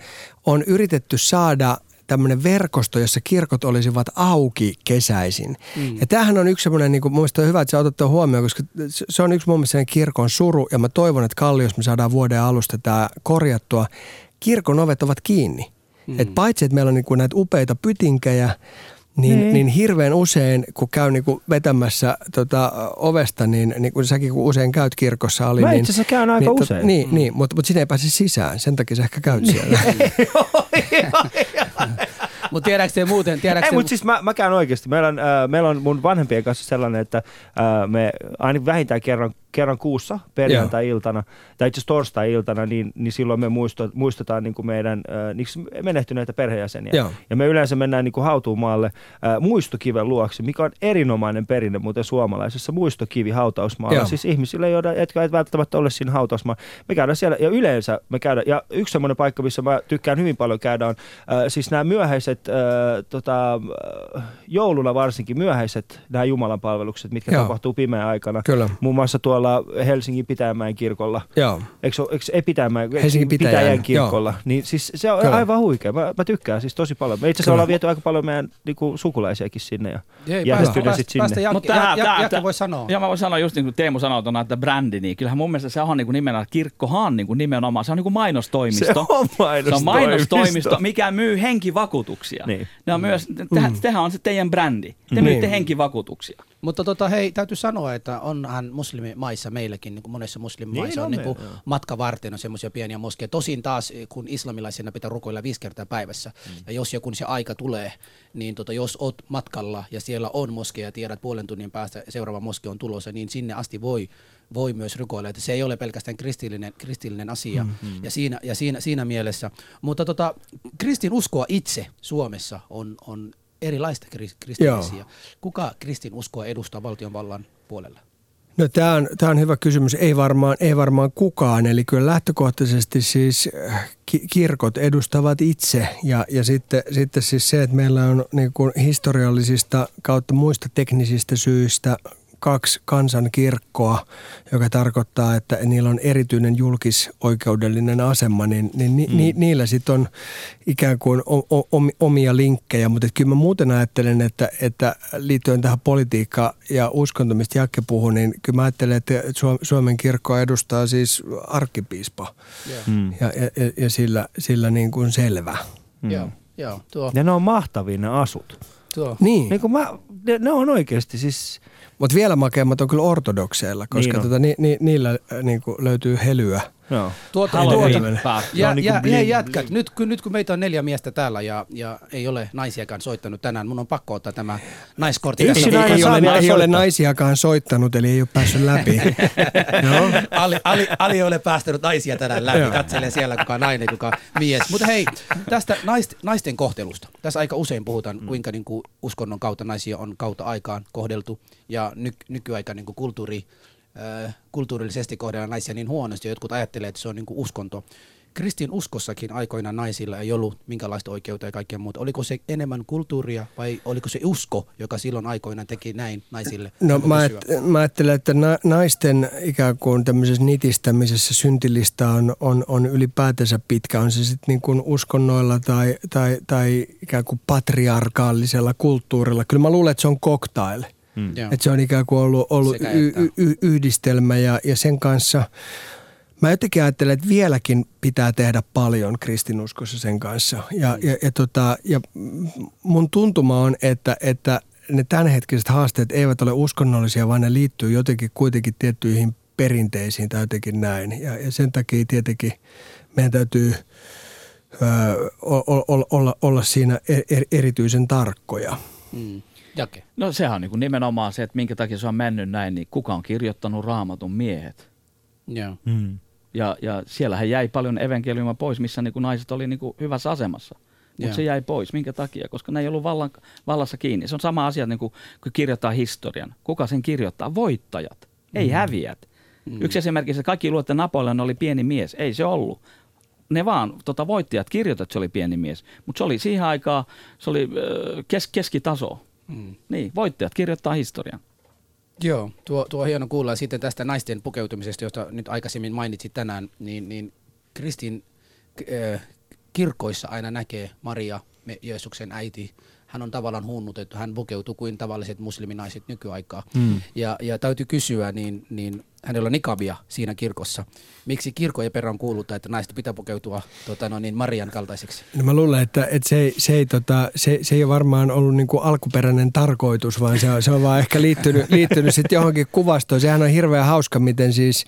on yritetty saada tämmöinen verkosto, jossa kirkot olisivat auki kesäisin. Mm. Ja tämähän on yksi semmoinen, niin kuin, mun mielestä on hyvä, että sä otat huomioon, koska se- on yksi mun mielestä kirkon suru, ja mä toivon, että Kallios me saadaan vuoden alusta tämä korjattua. Kirkon ovet ovat kiinni. Mm. Et paitsi, että meillä on niin kuin näitä upeita pytinkejä, niin, niin. niin hirveän usein, kun käy niin kuin vetämässä tota, ovesta, niin, niin kuin säkin kun usein käyt kirkossa oli. Mä niin, itse asiassa käyn aika niin, usein. Niin, niin mutta, mutta sinne ei pääse sisään, sen takia sä ehkä käyt siellä. <laughs> Mutta tiedätkö te muuten, tiedätkö Ei, mutta siis mä, mä käyn oikeasti. Meillä on, äh, meillä on mun vanhempien kanssa sellainen, että äh, me aina vähintään kerran kerran kuussa perjantai-iltana, tai itse asiassa torstai-iltana, niin, niin silloin me muistetaan niin kuin meidän äh, menehtyneitä perheenjäseniä. Joo. Ja me yleensä mennään niin kuin hautuumaalle äh, muistokiven luoksi, mikä on erinomainen perinne muuten suomalaisessa muistokivi hautausmaalla. Joo. Siis ihmisille, jotka, jotka eivät välttämättä ole siinä hautausmaalla. Me käydään siellä, ja yleensä me käydään, ja yksi semmoinen paikka, missä mä tykkään hyvin paljon käydä, on äh, siis nämä myöhäiset, äh, tota, jouluna varsinkin myöhäiset nämä Jumalan palvelukset, mitkä Joo. tapahtuu pimeän aikana. Kyllä. Muun muassa tuolla Helsingin Pitäjänmäen kirkolla. Joo. Eikö, eikö ei Pitäjänmäen, Helsingin Pitäjän, Pitäjän kirkolla. Niin siis se on Kyllä. aivan huikea. Mä, mä tykkään siis tosi paljon. Me itse asiassa ollaan viety aika paljon meidän niinku, sukulaisiakin sinne. Ja Ei, järjestetään päästä, sit päästä, sinne. päästä Jakke, Mutta Jakke, tää- Jakke tää- voi sanoa. Ja mä voin sanoa just niin kuin Teemu sanoi tuona, että brändi, niin kyllähän mun mielestä se on niin kuin nimenomaan, kirkkohan niin kuin nimenomaan, se on niin kuin mainostoimisto. Se on mainostoimisto. Se on mainostoimisto, mikä myy henkivakuutuksia. Niin. Ne on myös, te, tehän on se teidän brändi. Te myytte Niin. henkivakuutuksia. Mutta tota, hei, täytyy sanoa, että onhan muslimimaissa meilläkin, niin kuin monessa muslimimaissa Niin on on niin kuin matka varten on semmoisia pieniä moskeja. Tosin taas, kun islamilaisena pitää rukoilla viisi kertaa päivässä, mm. ja jos ja kun se aika tulee, niin tota, jos oot matkalla ja siellä on moskeja ja tiedät puolen tunnin päästä seuraava moske on tulossa, niin sinne asti voi voi myös rukoilla, että se ei ole pelkästään kristillinen, kristillinen asia mm, mm. ja, siinä, ja siinä, siinä mielessä. Mutta tota, kristin uskoa itse Suomessa on, on erilaista kris- kristillisiä. Kuka kristin uskoa edustaa valtionvallan puolella? No tämä on, tää on hyvä kysymys. Ei varmaan, ei varmaan kukaan. Eli kyllä lähtökohtaisesti siis äh, ki- kirkot edustavat itse. Ja, ja sitten, sitten siis se, että meillä on niin kuin historiallisista kautta muista teknisistä syistä kaksi kansankirkkoa, joka tarkoittaa, että niillä on erityinen julkisoikeudellinen asema, niin, niin ni, ni, niillä sitten on ikään kuin o, o, omi- omia linkkejä. Mutta kyllä mä muuten ajattelen, että, että liittyen tähän politiikkaan ja uskontoon, mistä Jakke puhui, niin kyllä mä ajattelen, että Suom- Suomen kirkkoa edustaa siis arkkipiispa. Mm. Ja, ja, ja sillä, sillä niin kuin selvä. Mm. Joo, joo, tuo, Ja ne on mahtavia ne asut. tuo. Niin, Niin kuin mä, ne, ne on oikeasti siis... mutta vielä makeammat on kyllä ortodokseilla, koska Niin on. tota, ni, ni, niillä äh, niin kuin löytyy helyä. Joo. Tuota, tuota, ja, bling, hei jätkät, nyt kun, nyt kun meitä on neljä miestä täällä ja, ja ei ole naisiakaan soittanut tänään, mun on pakko ottaa tämä naiskortti. Yksi. Ei, nainen ei, saa ole, ei ole naisiakaan soittanut, eli ei ole päässyt läpi. <laughs> Joo. Ali, Ali, Ali ei ole päästänyt naisia tänään läpi, katselee siellä kuka nainen, kuka mies. Mutta hei, tästä naist, naisten kohtelusta. Tässä aika usein puhutaan, kuinka niin kuin uskonnon kautta naisia on kautta aikaan kohdeltu ja ny, nykyaika niin kuin kulttuuri, kulttuurillisesti kohdellaan naisia niin huonosti ja jotkut ajattelee, että se on niin kuin uskonto. Kristin uskossakin aikoinaan naisilla ei ollut minkälaista oikeutta ja kaikkea muuta. Oliko se enemmän kulttuuria vai oliko se usko, joka silloin aikoinaan teki näin naisille? No mä, et, mä ajattelen, että na, naisten ikään kuin tämmöisessä nitistämisessä syntilista on, on, on ylipäätänsä pitkä. On se sitten niin kuin uskonnoilla tai, tai, tai ikään kuin patriarkaalisella kulttuurilla. Kyllä mä luulen, että se on cocktail. Joo. Että se on ikään kuin ollut, ollut y, y, yhdistelmä ja, ja sen kanssa mä jotenkin ajattelen, että vieläkin pitää tehdä paljon kristinuskossa sen kanssa. Ja, ja, ja, tota, ja mun tuntuma on, että, että ne tämänhetkiset haasteet eivät ole uskonnollisia, vaan ne liittyy jotenkin kuitenkin tiettyihin perinteisiin tai jotenkin näin. Ja, ja sen takia tietenkin meidän täytyy ö, o- o- olla, olla siinä er, erityisen tarkkoja. Mm. Jake. No sehän on niin kuin nimenomaan se, että minkä takia se on mennyt näin, niin kuka on kirjoittanut raamatun miehet? Joo. Mm. Ja, ja siellähän jäi paljon evankeliumia pois, missä niin kuin naiset oli niin kuin hyvässä asemassa. Mutta se jäi pois. Minkä takia? Koska ne ei ollut vallan, vallassa kiinni. Se on sama asia, niin kuin, kun kirjoittaa historian. Kuka sen kirjoittaa? Voittajat, ei häviät. Mm. Yksi esimerkki, että kaikki että Napoleon oli pieni mies. Ei se ollut. Ne vaan tota, voittajat kirjoittavat, että se oli pieni mies. Mutta se oli siihen aikaan, se oli kes, keskitaso. Mm. Niin, voittajat kirjoittaa historian. Joo, tuo, tuo on hieno kuulla. Sitten tästä naisten pukeutumisesta, josta nyt aikaisemmin mainitsit tänään, niin, niin Kristin äh, kirkoissa aina näkee Maria, me- Jeesuksen äiti. Hän on tavallaan huunnutettu, hän pukeutuu kuin tavalliset musliminaiset nykyaikaa. Mm. Ja, ja täytyy kysyä, niin, niin hänellä on nikabia siinä kirkossa. Miksi kirkko ei perään kuuluta, että naiset pitää pukeutua tota, no niin, Marian kaltaiseksi? No mä luulen, että, että se, ei- se, ei, tota, se, se ei ole varmaan ollut niin kuin alkuperäinen tarkoitus, vaan se on, se on vaan ehkä liittynyt, <laughs> liittynyt sitten johonkin kuvastoon. Sehän on hirveän hauska, miten siis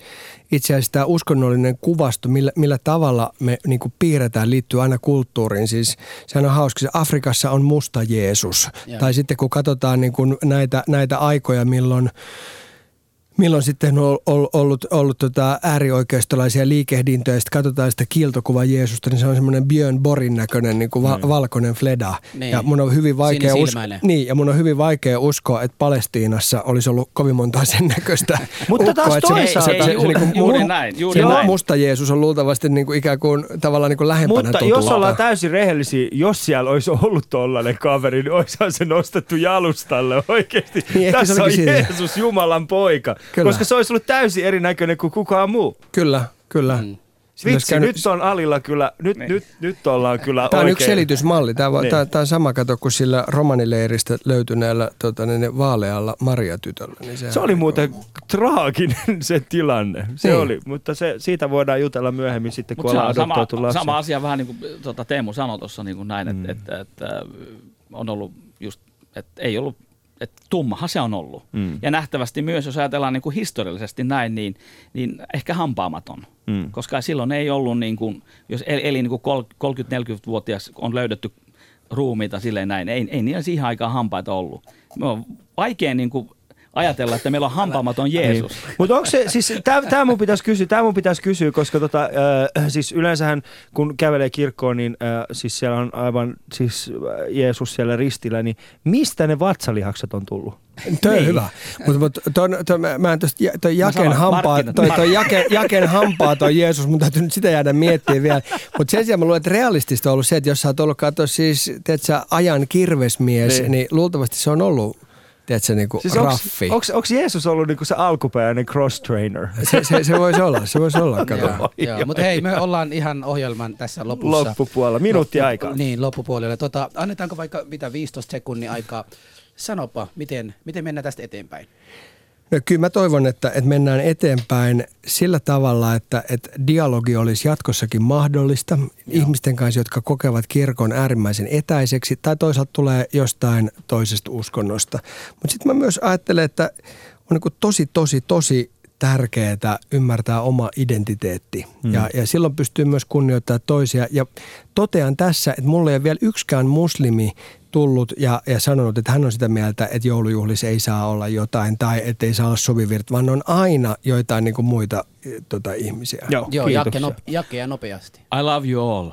itse asiassa tämä uskonnollinen kuvasto, millä, millä tavalla me niin kuin piirretään, liittyy aina kulttuuriin. Siis sehän on hauska. Se Afrikassa on musta Jeesus. Joo. Tai sitten kun katsotaan niin kuin näitä, näitä aikoja, milloin milloin sitten on ollut, ollut, ollut tota äärioikeistolaisia liikehdintöjä, sitten katsotaan sitä kiiltokuva Jeesusta, niin se on semmoinen Björn Borin näköinen niin kuin va- Mm. valkoinen fleda. Niin. Ja mun on hyvin vaikea uskoa, Sinisilmäinen. niin, ja mun on hyvin vaikea uskoa, että Palestiinassa olisi ollut kovin monta sen näköistä <laughs> Mutta taas se, toisaalta- missä- Ei, se, juuri- niin kuin juuri näin, juuri se näin. musta Jeesus on luultavasti niin kuin ikään kuin tavallaan niin kuin lähempänä Mutta totuutta. jos ollaan täysin rehellisiä, jos siellä olisi ollut tollainen kaveri, niin olisihan se nostettu jalustalle oikeasti. Niin, se Tässä on. Jeesus, Jumalan poika. Kyllä. Koska se olisi ollut täysin erinäköinen kuin kukaan muu. Kyllä, kyllä. Mm. Vitsi, nyt on Alilla kyllä, nyt, Niin. nyt, nyt ollaan kyllä Tämä on oikein. yksi selitysmalli. Tämä, Niin. tämä, tämä on sama kato kuin sillä romanileiristä löytyneellä tota, niin, vaalealla Maria-tytöllä. Niin Se oli on muuten traaginen se tilanne. Se Niin. oli, mutta se, siitä voidaan jutella myöhemmin sitten, kun se ollaan on sama, sama asia vähän niin kuin tota Teemu sanoi tuossa niin kuin näin, että, Mm. että, että on ollut just, että ei ollut, että tummahan se on ollut. Mm. Ja nähtävästi myös, jos ajatellaan niin kuin historiallisesti näin, niin, niin ehkä hampaamaton. Mm. Koska silloin ei ollut, niin kuin, jos eli, eli niin kuin kol- 30-40-vuotias on löydetty ruumiita silleen näin, ei, ei niillä siihen aikaan hampaita ollut. Me on vaikea niin kuin ajatella, että meillä on hampaamaton Jeesus. Niin. Mutta onko se, siis tämä mun pitäisi kysyä, tää mun pitäisi kysyä, koska tota, äh, siis yleensähän kun kävelee kirkkoon, niin äh, siis siellä on aivan siis äh, Jeesus siellä ristillä, niin mistä ne vatsalihakset on tullut? Toi on Niin. hyvä. Mutta mut, ton, ton, mä- mä en tosta, ja- toi jaken hampaa, toi, toi markkinat. jaken, jaken hampaa toi Jeesus, mun täytyy nyt sitä jäädä miettimään vielä. Mutta sen sijaan mä luulen, että realistista on ollut se, että jos sä oot ollut katsoa siis, teet sä ajan kirvesmies, niin, niin luultavasti se on ollut, teet sä niinku Siis raffi. Onko Jeesus ollut niinku se alkuperäinen cross trainer? Se, se, se voisi olla, se voisi olla. <laughs> Joo, joo. Mutta hei, me ollaan ihan ohjelman tässä lopussa. Loppupuolella, minuutti aikaa. Niin, loppupuolella. Tota, annetaanko vaikka mitä 15 sekunnin aikaa? Sanopa, miten, miten mennään tästä eteenpäin? No, kyllä mä toivon, että, että mennään eteenpäin sillä tavalla, että, että dialogi olisi jatkossakin mahdollista Joo. ihmisten kanssa, jotka kokevat kirkon äärimmäisen etäiseksi tai toisaalta tulee jostain toisesta uskonnosta. Mutta sitten mä myös ajattelen, että on niin tosi, tosi, tosi tärkeää ymmärtää oma identiteetti. Mm. Ja, ja silloin pystyy myös kunnioittamaan toisia. Ja totean tässä, että mulle ei ole vielä yksikään muslimi tullut ja, ja sanonut, että hän on sitä mieltä, että joulujuhlissa ei saa olla jotain tai että ei saa olla sovivirt, vaan on aina joitain niin kuin muita eh, tota, ihmisiä. Joo, Joo, jakke, no, jakke ja nopeasti. I love you all.